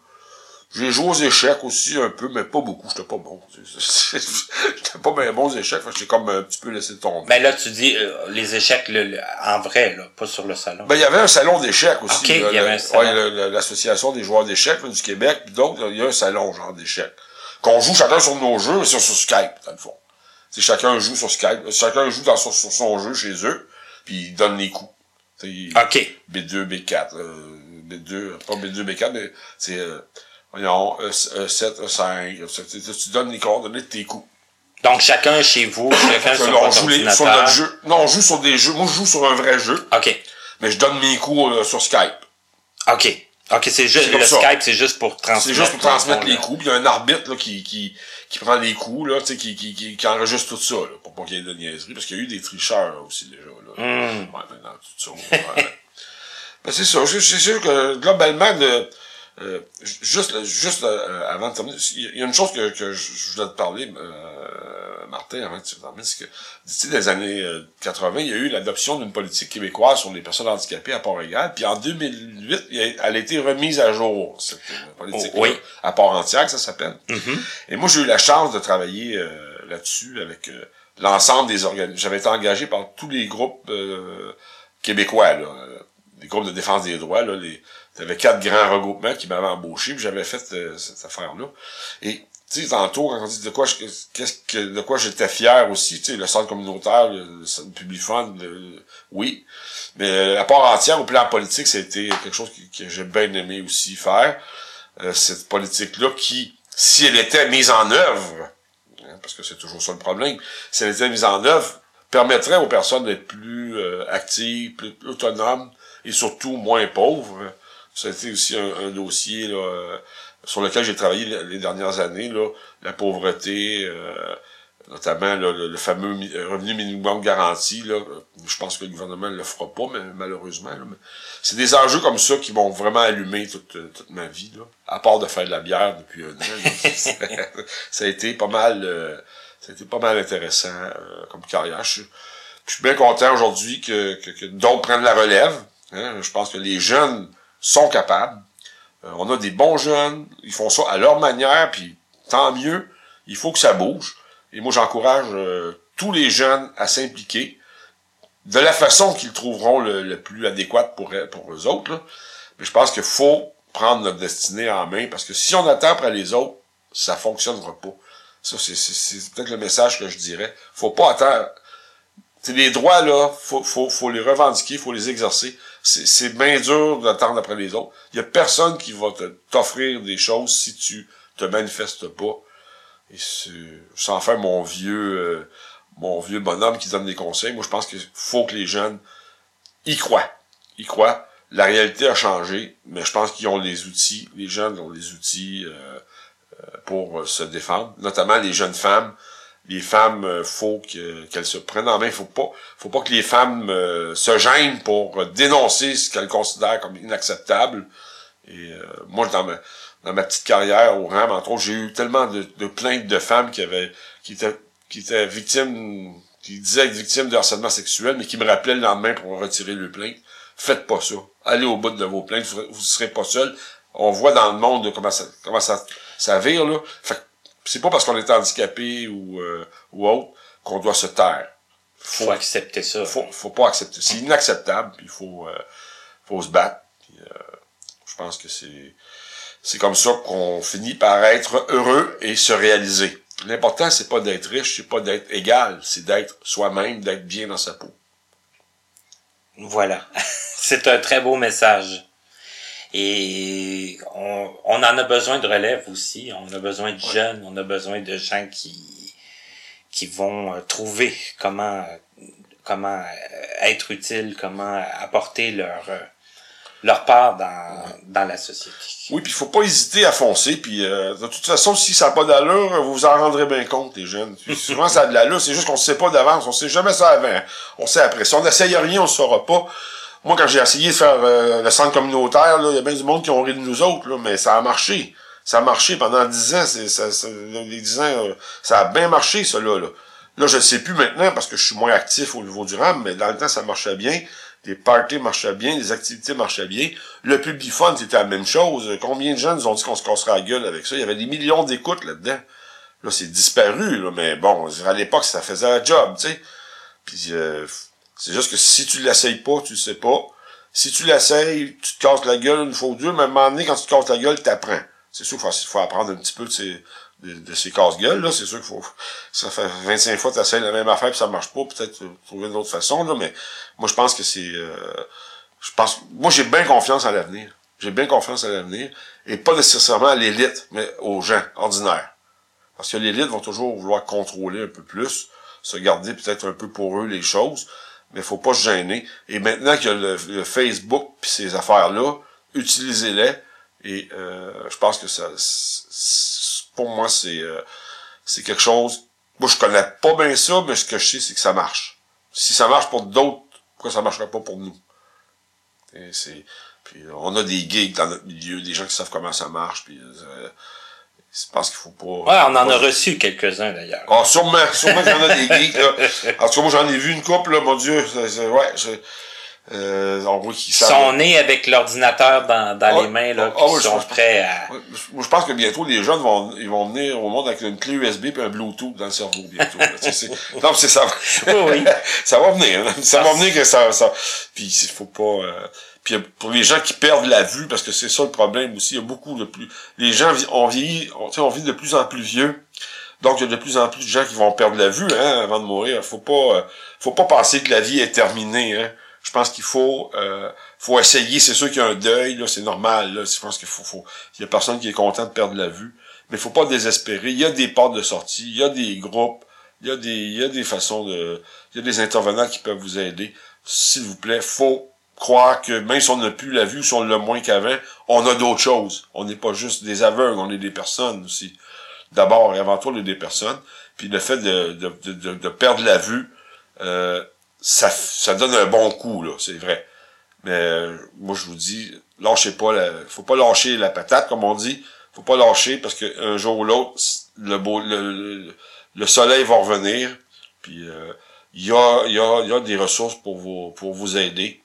J'ai joué aux échecs aussi un peu, mais pas beaucoup. J'étais pas bon. J'étais pas bien bon aux échecs. J'ai comme un petit peu laissé tomber. Mais là, tu dis euh, les échecs le- le- en vrai, là, pas sur le salon. Ben, il y avait un salon d'échecs aussi. Ok, là, il y avait le- un salon. ouais, l'association des joueurs d'échecs du Québec, puis là, il y a un salon genre d'échecs. Qu'on joue chacun sur nos jeux, mais c'est sur Skype, dans le fond. C'est chacun joue sur Skype. Chacun joue dans son, sur son jeu chez eux, puis il donne les coups. Tu sais, il- OK. B2, B4. euh, B2, pas B2, B4, mais c'est... Euh, voyons, E7, E5, tu donnes les coordonnées de tes coups. Donc, chacun chez vous, chacun sur on votre joue les- sur notre jeu. Non, on joue sur des jeux. Moi, je joue sur un vrai jeu, OK. mais je donne mes coups euh, sur Skype. OK. OK, c'est juste, le ça. Skype, c'est juste pour transmettre. C'est juste pour transmettre dans le les coups. Puis il y a un arbitre là, qui, qui, qui prend les coups, là, tu sais, qui, qui, qui, qui enregistre tout ça, là, pour pas qu'il y ait de niaiserie. Parce qu'il y a eu des tricheurs là, aussi déjà. Là. Hmm. Ouais, maintenant, tout ça. ouais. Ben, c'est ça. C'est c'est sûr que globalement, de, euh, juste, juste euh, avant de terminer, il y a une chose que, que je voulais te parler, euh, Martin, avant que tu termines, c'est que d'ici les années euh, 80, il y a eu l'adoption d'une politique québécoise sur les personnes handicapées à Port-Égal. Puis en 2008, il a- elle a été remise à jour, cette euh, politique Oh, oui. à Port-Entière, ça s'appelle. Mhm. Et moi, j'ai eu la chance de travailler euh, là-dessus avec euh, l'ensemble des organismes. J'avais été engagé par tous les groupes euh, québécois, là, euh, les groupes de défense des droits. Là, les, avait quatre grands regroupements qui m'avaient embauché, puis j'avais fait euh, cette affaire-là. Et tu sais, tantôt, quand on dit de quoi je, qu'est-ce que, de quoi j'étais fier aussi, tu sais, le centre communautaire, le, centre Publifund, le- oui. Mais euh, la part entière au plan politique, c'était quelque chose que, que j'ai bien aimé aussi faire. Euh, cette politique-là qui, si elle était mise en œuvre, hein, parce que c'est toujours ça le problème, si elle était mise en œuvre, permettrait aux personnes d'être plus euh, actives, plus autonomes et surtout moins pauvres. Ça a été aussi un, un dossier là, euh, sur lequel j'ai travaillé les- dernières années, là, la pauvreté, euh, notamment là, le, le fameux euh, revenu minimum garanti. Là, je pense que le gouvernement ne le fera pas, mais malheureusement. mais c'est des enjeux comme ça qui m'ont vraiment allumé toute, euh, toute ma vie, là, à part de faire de la bière depuis un an. ça a été pas mal, euh, ça a été pas mal intéressant euh, comme carrière. Je, suis- je suis bien content aujourd'hui que, que, que d'autres prennent la relève. hein. Je pense que les jeunes sont capables. Euh, on a des bons jeunes, ils font ça à leur manière, puis tant mieux. Il faut que ça bouge. Et moi, j'encourage euh, tous les jeunes à s'impliquer de la façon qu'ils trouveront le, le plus adéquate pour, pour eux autres. Mais je pense qu'il faut prendre notre destinée en main, parce que si on attend après les autres, ça fonctionnera pas. Ça, c'est peut-être le message que je dirais. Faut pas attendre. C'est les droits, là, faut, faut, faut les revendiquer, faut les exercer. C'est, bien dur d'attendre après les autres. Il y a personne qui va t'offrir des choses si tu te manifestes pas. Et sans faire mon vieux, euh, mon vieux bonhomme qui donne des conseils, moi, je pense qu'il faut que les jeunes y croient. Y croient. La réalité a changé, mais je pense qu'ils ont les outils. Les jeunes ont les outils, euh, euh, pour se défendre, notamment les jeunes femmes. Les femmes, euh, faut que- qu'elles se prennent en main. Faut pas, faut pas que les femmes euh, se gênent pour dénoncer ce qu'elles considèrent comme inacceptable. Et euh, moi, dans ma, dans ma petite carrière au RAM, entre autres, j'ai eu tellement de, plaintes de femmes qui avaient, qui étaient, qui étaient victimes, qui disaient être victimes de harcèlement sexuel, mais qui me rappelaient le lendemain pour retirer le plainte. Faites pas ça. Allez au bout de vos plaintes. Vous, vous serez pas seul. On voit dans le monde comment ça, comment ça, ça vire, là. Fait c'est pas parce qu'on est handicapé ou, euh, ou autre qu'on doit se taire. Faut accepter ça. Faut, faut pas accepter. C'est inacceptable. puis Il faut, euh, faut se battre. puis, euh, je pense que c'est, c'est comme ça qu'on finit par être heureux et se réaliser. L'important, c'est pas d'être riche, c'est pas d'être égal, c'est d'être soi-même, d'être bien dans sa peau. Voilà. C'est un très beau message. Et on, on en a besoin de relève aussi. On a besoin de jeunes, on a besoin de gens qui, qui vont euh, trouver comment, comment euh, être utile, comment apporter leur, euh, leur part dans, dans la société. Oui, puis il faut pas hésiter à foncer. Puis euh, de toute façon, si ça n'a pas d'allure, vous vous en rendrez bien compte, les jeunes. Puis souvent, ça a de l'allure, c'est juste qu'on ne sait pas d'avance. On sait jamais ça avant. On sait après. Si on n'essaye rien, on ne saura pas. Moi, quand j'ai essayé de faire euh, le centre communautaire, il y a bien du monde qui ont ri de nous autres, là, mais ça a marché. Ça a marché pendant dix ans. Ça, ça- les dix ans, euh, ça a bien marché, ça là. Là, je ne sais plus maintenant parce que je suis moins actif au niveau du RAM, mais dans le temps, ça marchait bien. Les parties marchaient bien, les activités marchaient bien. Le Publifund, c'était la même chose. Combien de gens nous ont dit qu'on se casserait la gueule avec ça? Il y avait des millions d'écoutes là-dedans. Là, c'est disparu, là, mais bon, à l'époque, ça faisait un job, tu sais. Puis euh, c'est juste que si tu l'essayes pas, tu le sais pas. Si tu l'essayes, tu te casses la gueule une fois ou deux, mais à un moment donné, quand tu te casses la gueule, t'apprends. C'est sûr qu'il faut, faut apprendre un petit peu de ces, de, de ces casse-gueules, là. C'est sûr qu'il faut, ça fait 25 fois que tu la même affaire puis ça marche pas, peut-être trouver une autre façon, là, mais moi, je pense que c'est, euh, je pense, moi, j'ai bien confiance en l'avenir. J'ai bien confiance en l'avenir. Et pas nécessairement à l'élite, mais aux gens ordinaires. Parce que l'élite vont toujours vouloir contrôler un peu plus, se garder peut-être un peu pour eux les choses, mais faut pas se gêner. Et maintenant qu'il y a le, Facebook puis ces affaires-là, utilisez-les. Et euh, je pense que ça, pour moi, c'est euh, c'est quelque chose. Moi, je connais pas bien ça, mais ce que je sais, c'est que ça marche. Si ça marche pour d'autres, pourquoi ça marcherait pas pour nous? C'est puis on a des gigs dans notre milieu, des gens qui savent comment ça marche. Puis euh, je pense qu'il faut pas. Ouais, on en a reçu quelques-uns d'ailleurs. Ah, sûrement, sûrement qu'il y en a des geeks, là. En tout cas, moi, j'en ai vu une couple, là, mon Dieu. ouais, je, euh, on voit qu'ils sont nés avec l'ordinateur dans, dans les mains, là, ah, sont prêts à. Moi, je pense que bientôt, les jeunes vont, ils vont venir au monde avec une clé USB et un Bluetooth dans le cerveau, bientôt. non, c'est ça. oui, oui. ça va venir, hein. Ça, va venir que ça, ça, puis il faut pas, euh, puis pour les gens qui perdent la vue, parce que c'est ça le problème aussi, il y a beaucoup de plus... Les gens ont vieilli, on, on vit de plus en plus vieux. Donc, il y a de plus en plus de gens qui vont perdre la vue hein, avant de mourir. Faut pas, euh, faut pas penser que la vie est terminée. Hein. Je pense qu'il faut, euh, faut essayer. C'est sûr qu'il y a un deuil, là, c'est normal. Là. Je pense qu'il faut, faut, il y a personne qui est content de perdre la vue, mais faut pas désespérer. Il y a des portes de sortie, il y a des groupes, il y a des, il y a des façons de, il y a des intervenants qui peuvent vous aider. S'il vous plaît, faut croire que même si on n'a plus la vue, si on l'a moins qu'avant, on a d'autres choses. On n'est pas juste des aveugles, on est des personnes aussi. D'abord et avant tout, on est des personnes. Puis le fait de, de, de, de perdre la vue, euh, ça, ça donne un bon coup, là, c'est vrai. Mais euh, moi, je vous dis, lâchez pas, la, faut pas lâcher la patate, comme on dit. Faut pas lâcher parce qu'un jour ou l'autre, le, beau, le, le, soleil va revenir. Puis euh, il y, a, y, a, y a des ressources pour vous, pour vous aider.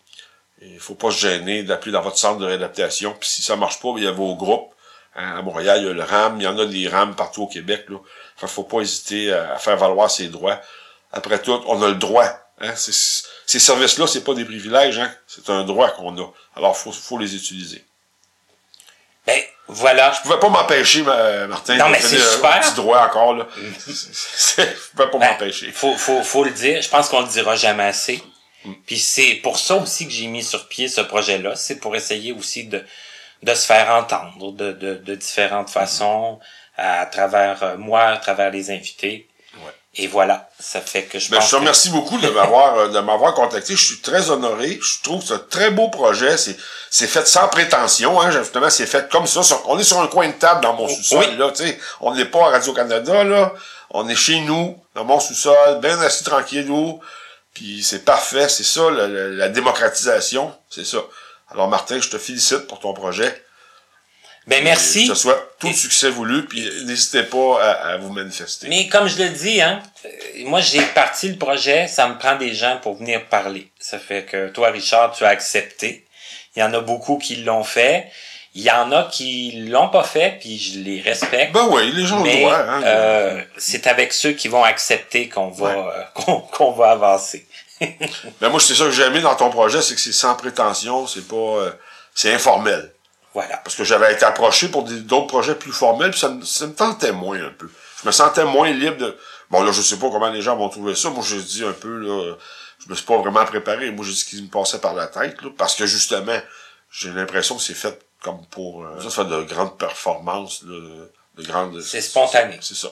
Il faut pas se gêner d'appeler dans votre centre de réadaptation. Puis si ça marche pas, il y a vos groupes. Hein, à Montréal, il y a le RAM, il y en a des RAM partout au Québec. Là. Enfin, faut pas hésiter à, faire valoir ses droits. Après tout, on a le droit. Hein? Ces services-là, c'est pas des privilèges, hein? c'est un droit qu'on a. Alors, faut, faut les utiliser. Ben, voilà. Je pouvais pas m'empêcher, Martin. Non, mais c'est super. Un petit droit encore, là. je pouvais pas ben, m'empêcher. Faut, faut, faut le dire. Je pense qu'on le dira jamais assez. Puis c'est pour ça aussi que j'ai mis sur pied ce projet-là. C'est pour essayer aussi de, de se faire entendre de, de, de différentes façons à travers euh, moi, à travers les invités. Et voilà, ça fait que je ben, Je te remercie beaucoup de m'avoir euh, de m'avoir contacté. Je suis très honoré. Je trouve que c'est un très beau projet. C'est c'est fait sans prétention. Hein. Justement, c'est fait comme ça. On est sur un coin de table dans mon sous-sol. Là, tu sais, on n'est pas à Radio-Canada. là. On est chez nous, dans mon sous-sol, bien assis tranquillou. Puis c'est parfait, c'est ça, la, démocratisation, c'est ça. Alors Martin, je te félicite pour ton projet. Ben merci. Que ce soit tout le succès voulu, puis n'hésitez pas à, vous manifester. Mais comme je le dis, hein, euh, moi j'ai parti le projet, ça me prend des gens pour venir parler. Ça fait que toi, Richard, tu as accepté. Il y en a beaucoup qui l'ont fait. Il y en a qui l'ont pas fait, puis je les respecte. Ben oui, les gens mais, le Hein, euh, c'est avec ceux qui vont accepter qu'on va euh, qu'on va avancer. ben moi, c'est ça que j'ai aimé dans ton projet, c'est que c'est sans prétention, c'est pas, euh, c'est informel. Voilà. Parce que j'avais été approché pour d'autres projets plus formels, puis ça me, ça me tentait moins un peu. Je me sentais moins libre de. Bon là, je sais pas comment les gens vont trouver ça. Moi, je dis un peu là, je me suis pas vraiment préparé. Moi, j'ai dit ce qui me passait par la tête, là, parce que justement, j'ai l'impression que c'est fait comme pour euh, ça, ça fait de grandes performances, de, grandes. C'est spontané. C'est ça.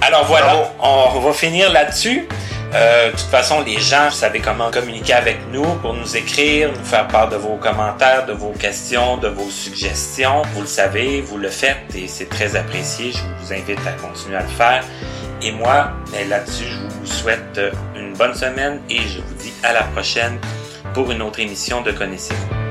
Alors voilà, on va finir là-dessus. Euh, de toute façon, les gens, vous savez comment communiquer avec nous pour nous écrire, nous faire part de vos commentaires, de vos questions, de vos suggestions. Vous le savez, vous le faites et c'est très apprécié. Je vous invite à continuer à le faire. Et moi, ben, là-dessus, je vous souhaite une bonne semaine et je vous dis à la prochaine pour une autre émission de Connaissez-vous.